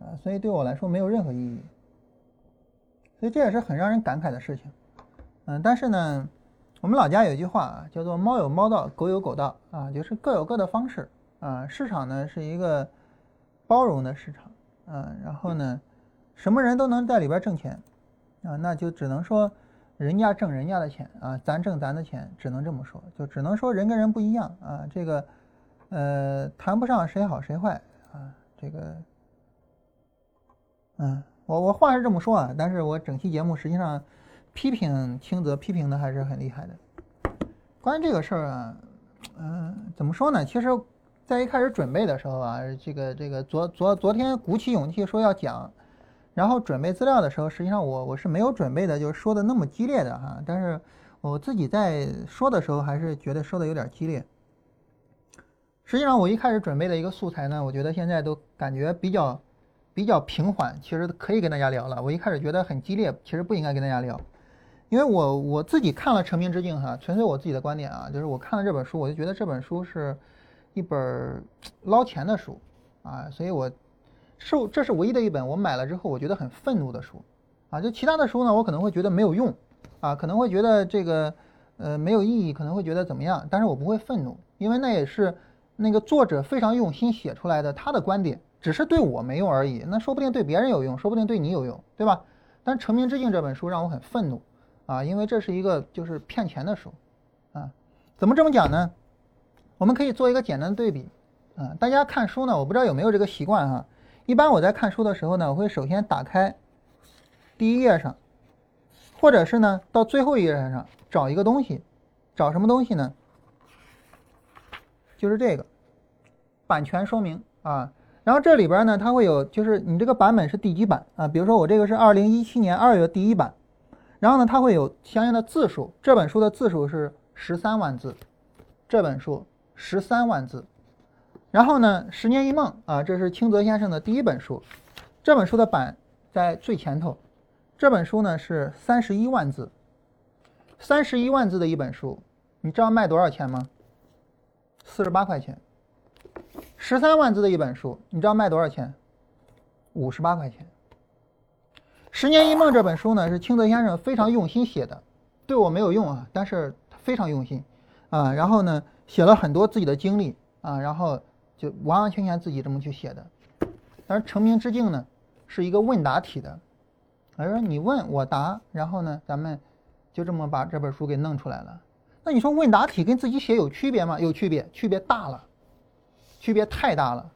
啊，所以对我来说没有任何意义。所以这也是很让人感慨的事情，嗯，但是呢，我们老家有一句话啊，叫做“猫有猫道，狗有狗道”，啊，就是各有各的方式啊。市场呢是一个包容的市场，嗯，然后呢，什么人都能在里边挣钱，啊，那就只能说人家挣人家的钱啊，咱挣咱的钱，只能这么说，就只能说人跟人不一样啊，这个呃谈不上谁好谁坏啊，这个，嗯。我我话是这么说啊，但是我整期节目实际上批评清泽批评的还是很厉害的。关于这个事儿啊，嗯，怎么说呢？其实，在一开始准备的时候啊，这个这个昨昨昨天鼓起勇气说要讲，然后准备资料的时候，实际上我我是没有准备的，就是说的那么激烈的哈。但是我自己在说的时候，还是觉得说的有点激烈。实际上我一开始准备的一个素材呢，我觉得现在都感觉比较。比较平缓，其实可以跟大家聊了。我一开始觉得很激烈，其实不应该跟大家聊，因为我我自己看了《成名之境》哈，纯粹我自己的观点啊，就是我看了这本书，我就觉得这本书是一本捞钱的书啊，所以我是这是唯一的一本我买了之后我觉得很愤怒的书啊。就其他的书呢，我可能会觉得没有用啊，可能会觉得这个呃没有意义，可能会觉得怎么样，但是我不会愤怒，因为那也是那个作者非常用心写出来的他的观点。只是对我没用而已，那说不定对别人有用，说不定对你有用，对吧？但《成名之境》这本书让我很愤怒啊，因为这是一个就是骗钱的书啊。怎么这么讲呢？我们可以做一个简单的对比啊。大家看书呢，我不知道有没有这个习惯哈。一般我在看书的时候呢，我会首先打开第一页上，或者是呢到最后一页上找一个东西，找什么东西呢？就是这个版权说明啊。然后这里边呢，它会有，就是你这个版本是第几版啊？比如说我这个是二零一七年二月第一版，然后呢，它会有相应的字数。这本书的字数是十三万字，这本书十三万字。然后呢，十年一梦啊，这是清泽先生的第一本书，这本书的版在最前头，这本书呢是三十一万字，三十一万字的一本书，你知道卖多少钱吗？四十八块钱。十三万字的一本书，你知道卖多少钱？五十八块钱。十年一梦这本书呢，是清泽先生非常用心写的，对我没有用啊，但是他非常用心啊。然后呢，写了很多自己的经历啊，然后就完完全全自己这么去写的。但是成名之境呢，是一个问答体的，他说你问我答，然后呢，咱们就这么把这本书给弄出来了。那你说问答题跟自己写有区别吗？有区别，区别大了，区别太大了。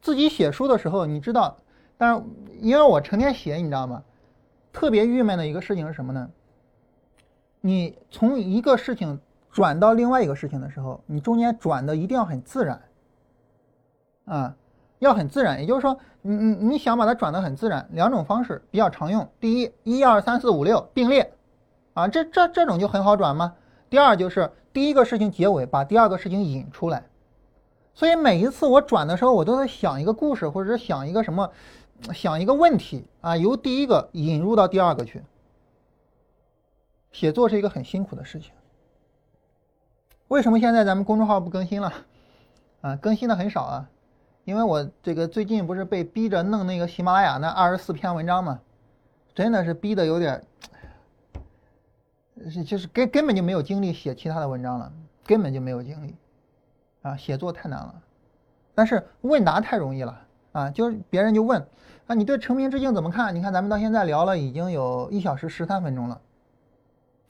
自己写书的时候，你知道。但是，因为我成天写，你知道吗？特别郁闷的一个事情是什么呢？你从一个事情转到另外一个事情的时候，你中间转的一定要很自然，啊，要很自然。也就是说，你你你想把它转的很自然，两种方式比较常用。第一，一二三四五六并列，啊，这这这种就很好转吗？第二就是第一个事情结尾，把第二个事情引出来。所以每一次我转的时候，我都在想一个故事，或者是想一个什么。想一个问题啊，由第一个引入到第二个去。写作是一个很辛苦的事情。为什么现在咱们公众号不更新了？啊，更新的很少啊，因为我这个最近不是被逼着弄那个喜马拉雅那二十四篇文章嘛，真的是逼的有点，是就是根根本就没有精力写其他的文章了，根本就没有精力，啊，写作太难了，但是问答太容易了。啊，就是别人就问，啊，你对成名之境怎么看？你看咱们到现在聊了已经有一小时十三分钟了，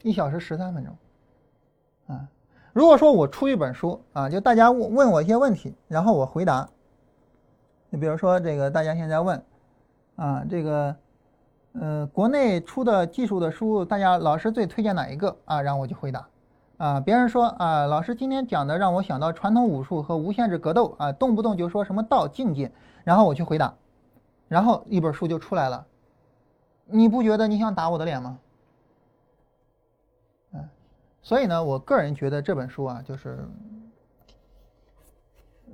一小时十三分钟，啊，如果说我出一本书啊，就大家问问我一些问题，然后我回答，你比如说这个大家现在问，啊，这个，呃，国内出的技术的书，大家老师最推荐哪一个啊？然后我就回答。啊，别人说啊，老师今天讲的让我想到传统武术和无限制格斗啊，动不动就说什么道境界，然后我去回答，然后一本书就出来了，你不觉得你想打我的脸吗？嗯，所以呢，我个人觉得这本书啊，就是，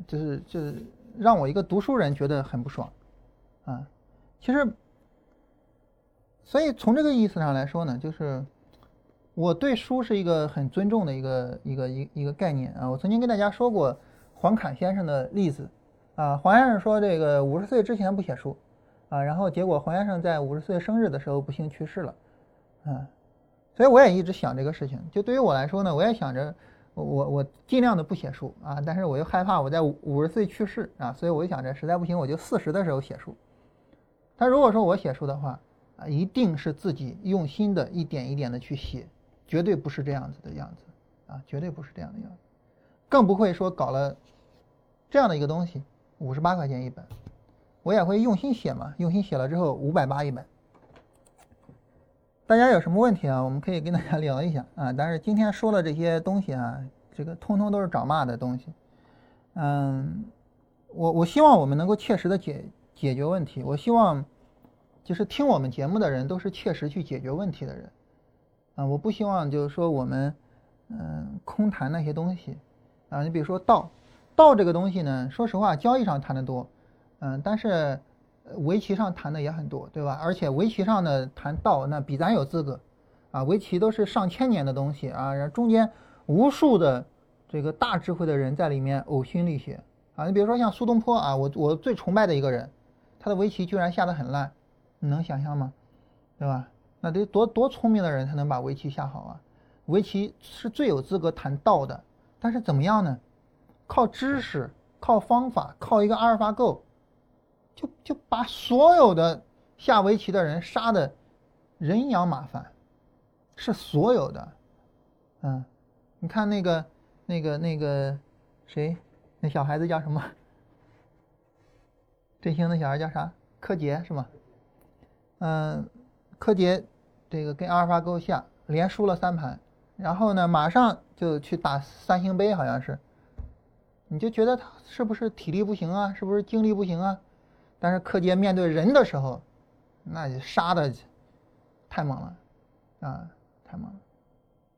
就是就是让我一个读书人觉得很不爽，啊，其实，所以从这个意思上来说呢，就是。我对书是一个很尊重的一个一个一一个概念啊！我曾经跟大家说过黄侃先生的例子啊，黄先生说这个五十岁之前不写书啊，然后结果黄先生在五十岁生日的时候不幸去世了，嗯，所以我也一直想这个事情。就对于我来说呢，我也想着我我尽量的不写书啊，但是我又害怕我在五十岁去世啊，所以我就想着实在不行我就四十的时候写书。但如果说我写书的话啊，一定是自己用心的一点一点的去写。绝对不是这样子的样子，啊，绝对不是这样的样子，更不会说搞了这样的一个东西，五十八块钱一本，我也会用心写嘛，用心写了之后五百八一本。大家有什么问题啊？我们可以跟大家聊一下啊。但是今天说的这些东西啊，这个通通都是找骂的东西。嗯，我我希望我们能够切实的解解决问题，我希望就是听我们节目的人都是切实去解决问题的人。啊，我不希望就是说我们，嗯，空谈那些东西，啊，你比如说道，道这个东西呢，说实话，交易上谈的多，嗯，但是围棋上谈的也很多，对吧？而且围棋上呢谈道，那比咱有资格，啊，围棋都是上千年的东西啊，中间无数的这个大智慧的人在里面呕心沥血，啊，你比如说像苏东坡啊，我我最崇拜的一个人，他的围棋居然下得很烂，你能想象吗？对吧？那得多多聪明的人才能把围棋下好啊！围棋是最有资格谈道的，但是怎么样呢？靠知识、靠方法、靠一个阿尔法狗，就就把所有的下围棋的人杀的人仰马翻，是所有的。嗯，你看那个那个那个谁，那小孩子叫什么？振兴的小孩叫啥？柯洁是吗？嗯。柯洁，这个跟阿尔法狗下连输了三盘，然后呢，马上就去打三星杯，好像是，你就觉得他是不是体力不行啊？是不是精力不行啊？但是柯洁面对人的时候，那就杀的太猛了，啊，太猛了，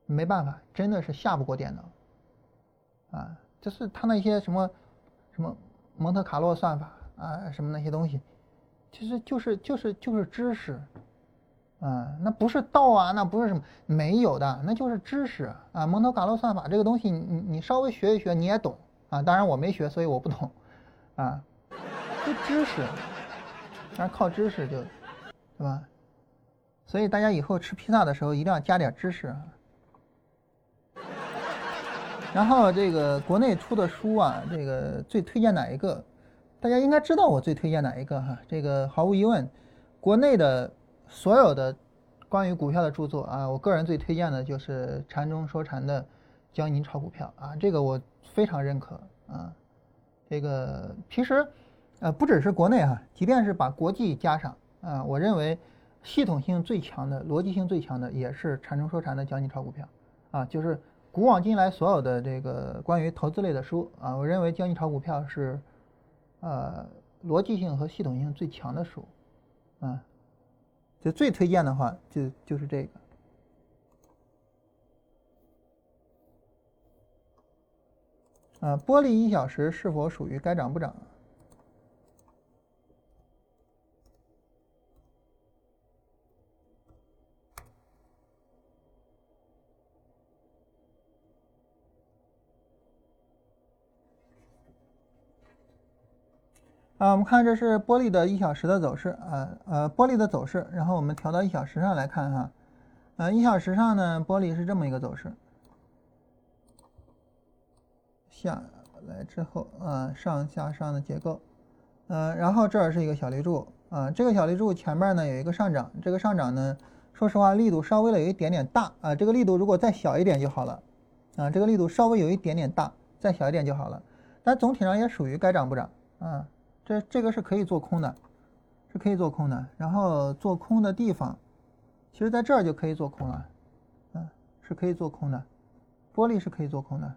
没办法，真的是下不过电脑，啊，就是他那些什么什么蒙特卡洛算法啊，什么那些东西。其实就是就是就是知识，啊，那不是道啊，那不是什么没有的，那就是知识啊。蒙特卡洛算法这个东西，你你稍微学一学你也懂啊。当然我没学，所以我不懂，啊，就知识，但是靠知识就，对吧？所以大家以后吃披萨的时候一定要加点知识。然后这个国内出的书啊，这个最推荐哪一个？大家应该知道我最推荐哪一个哈？这个毫无疑问，国内的所有的关于股票的著作啊，我个人最推荐的就是禅中说禅的教你炒股票啊，这个我非常认可啊。这个其实呃不只是国内哈，即便是把国际加上啊，我认为系统性最强的、逻辑性最强的也是禅中说禅的教你炒股票啊，就是。古往今来所有的这个关于投资类的书啊，我认为教你炒股票是，呃，逻辑性和系统性最强的书，啊，就最推荐的话就就是这个。啊，玻璃一小时是否属于该涨不涨？啊，我们看这是玻璃的一小时的走势啊，呃，玻璃的走势，然后我们调到一小时上来看哈，呃，一小时上呢，玻璃是这么一个走势，下来之后啊，上下上的结构，呃，然后这儿是一个小绿柱啊，这个小绿柱前面呢有一个上涨，这个上涨呢，说实话力度稍微的有一点点大啊，这个力度如果再小一点就好了。啊，这个力度稍微有一点点大，再小一点就好了，但总体上也属于该涨不涨啊。这这个是可以做空的，是可以做空的。然后做空的地方，其实在这儿就可以做空了，嗯，是可以做空的。玻璃是可以做空的。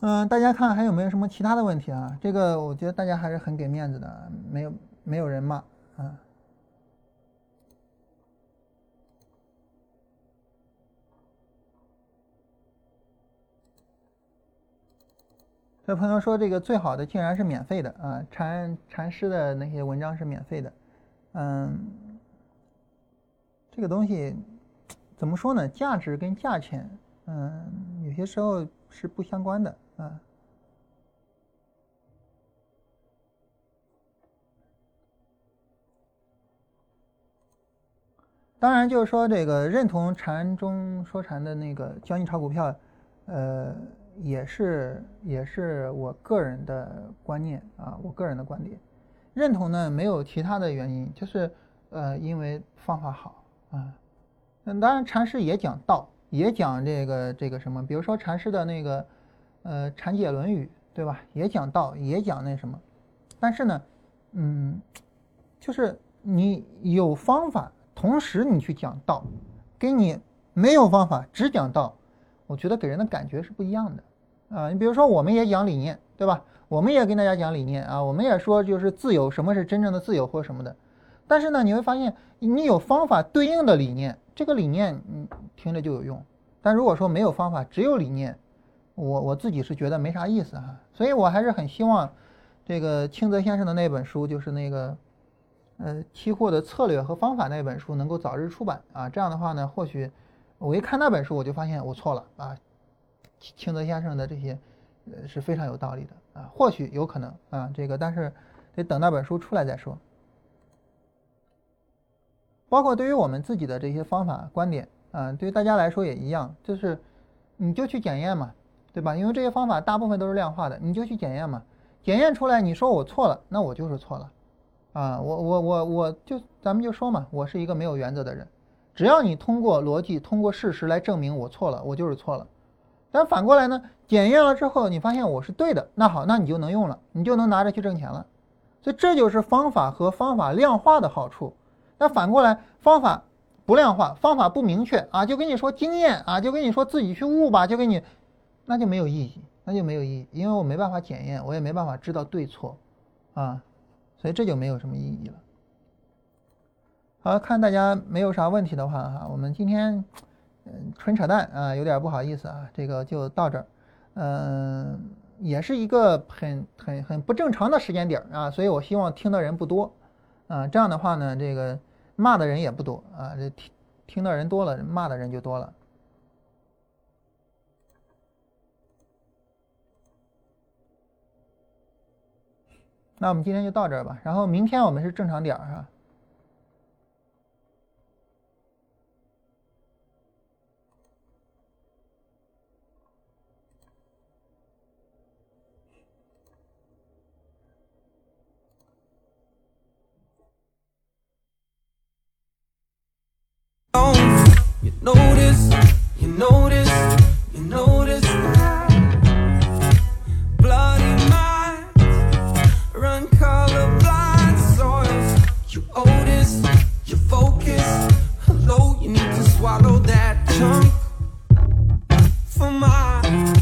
嗯，大家看还有没有什么其他的问题啊？这个我觉得大家还是很给面子的，没有没有人骂啊。有朋友说这个最好的竟然是免费的啊，禅禅师的那些文章是免费的，嗯，这个东西怎么说呢？价值跟价钱，嗯，有些时候是不相关的啊。当然，就是说这个认同禅中说禅的那个教你炒股票，呃。也是也是我个人的观念啊，我个人的观点，认同呢没有其他的原因，就是呃因为方法好啊。那当然禅师也讲道，也讲这个这个什么，比如说禅师的那个呃禅解论语，对吧？也讲道，也讲那什么。但是呢，嗯，就是你有方法，同时你去讲道，跟你没有方法只讲道，我觉得给人的感觉是不一样的。啊，你比如说，我们也讲理念，对吧？我们也跟大家讲理念啊，我们也说就是自由，什么是真正的自由或什么的。但是呢，你会发现，你有方法对应的理念，这个理念你听着就有用。但如果说没有方法，只有理念，我我自己是觉得没啥意思哈。所以我还是很希望，这个清泽先生的那本书，就是那个，呃，期货的策略和方法那本书能够早日出版啊。这样的话呢，或许我一看那本书，我就发现我错了啊。清泽先生的这些，呃是非常有道理的啊，或许有可能啊，这个但是得等那本书出来再说。包括对于我们自己的这些方法观点啊，对于大家来说也一样，就是你就去检验嘛，对吧？因为这些方法大部分都是量化的，你就去检验嘛，检验出来你说我错了，那我就是错了啊，我我我我就咱们就说嘛，我是一个没有原则的人，只要你通过逻辑、通过事实来证明我错了，我就是错了。但反过来呢？检验了之后，你发现我是对的，那好，那你就能用了，你就能拿着去挣钱了。所以这就是方法和方法量化的好处。那反过来，方法不量化，方法不明确啊，就跟你说经验啊，就跟你说自己去悟吧，就跟你，那就没有意义，那就没有意义，因为我没办法检验，我也没办法知道对错啊，所以这就没有什么意义了。好，看大家没有啥问题的话哈，我们今天。嗯，纯扯淡啊，有点不好意思啊，这个就到这儿。嗯，也是一个很很很不正常的时间点啊，所以我希望听的人不多啊，这样的话呢，这个骂的人也不多啊，这听听的人多了，骂的人就多了。那我们今天就到这儿吧，然后明天我们是正常点儿是吧 You notice, you notice, you notice that run colorblind soils. You otis, you focus. You need to swallow that chunk for my.